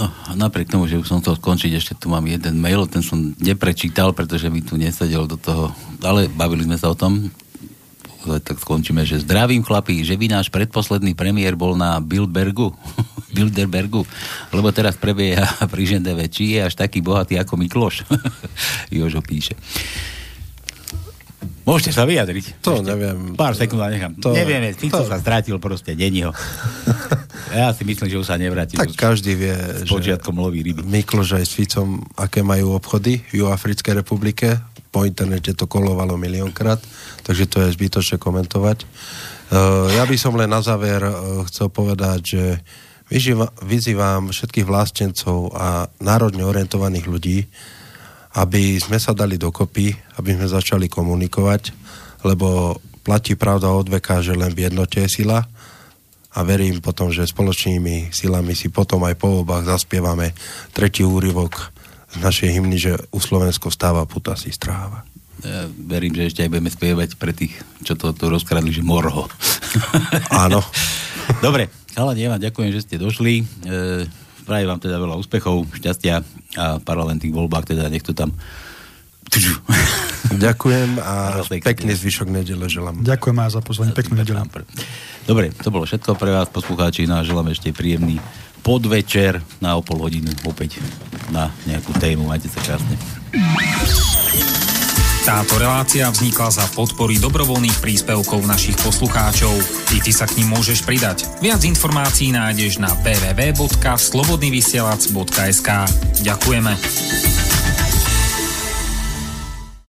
No, napriek tomu, že už som chcel skončiť, ešte tu mám jeden mail, ten som neprečítal, pretože mi tu nesedel do toho, ale bavili sme sa o tom, tak skončíme, že zdravím chlapí, že vy náš predposledný premiér bol na Bilderbergu, Bilderbergu, lebo teraz prebieha pri Žendeve, či je až taký bohatý ako Mikloš. Jožo píše. Môžete sa vyjadriť.
To Ešte neviem.
Pár sekúnd nechám. To, Nevieme, Fico to... sa strátil proste, není ho. ja si myslím, že už sa nevráti.
Tak každý vie,
s počiatkom loví ryby.
Mikloš aj s Ficom, aké majú obchody v Juafrickej republike. Po internete to kolovalo miliónkrát takže to je zbytočné komentovať. Uh, ja by som len na záver uh, chcel povedať, že vyzývam všetkých vlastencov a národne orientovaných ľudí, aby sme sa dali dokopy, aby sme začali komunikovať, lebo platí pravda od veka, že len v jednote je sila a verím potom, že spoločnými silami si potom aj po obách zaspievame tretí úryvok z našej hymny, že u Slovensko stáva puta si stráva
ja verím, že ešte aj budeme spievať pre tých, čo to, to rozkradli, že morho.
Áno.
Dobre, chalani, ja vám ďakujem, že ste došli. E, prajem vám teda veľa úspechov, šťastia a parlamentných voľbách, teda nech to tam
Ďakujem a pekný zvyšok nedele želám.
Ďakujem aj za pozvanie, peknú nedelu.
Dobre, to bolo všetko pre vás, poslucháči, no a želám ešte príjemný podvečer na o pol hodinu opäť na nejakú tému. Majte sa krásne.
Táto relácia vznikla za podpory dobrovoľných príspevkov našich poslucháčov. I ty sa k ním môžeš pridať. Viac informácií nájdeš na www.slobodnyvysielac.sk Ďakujeme.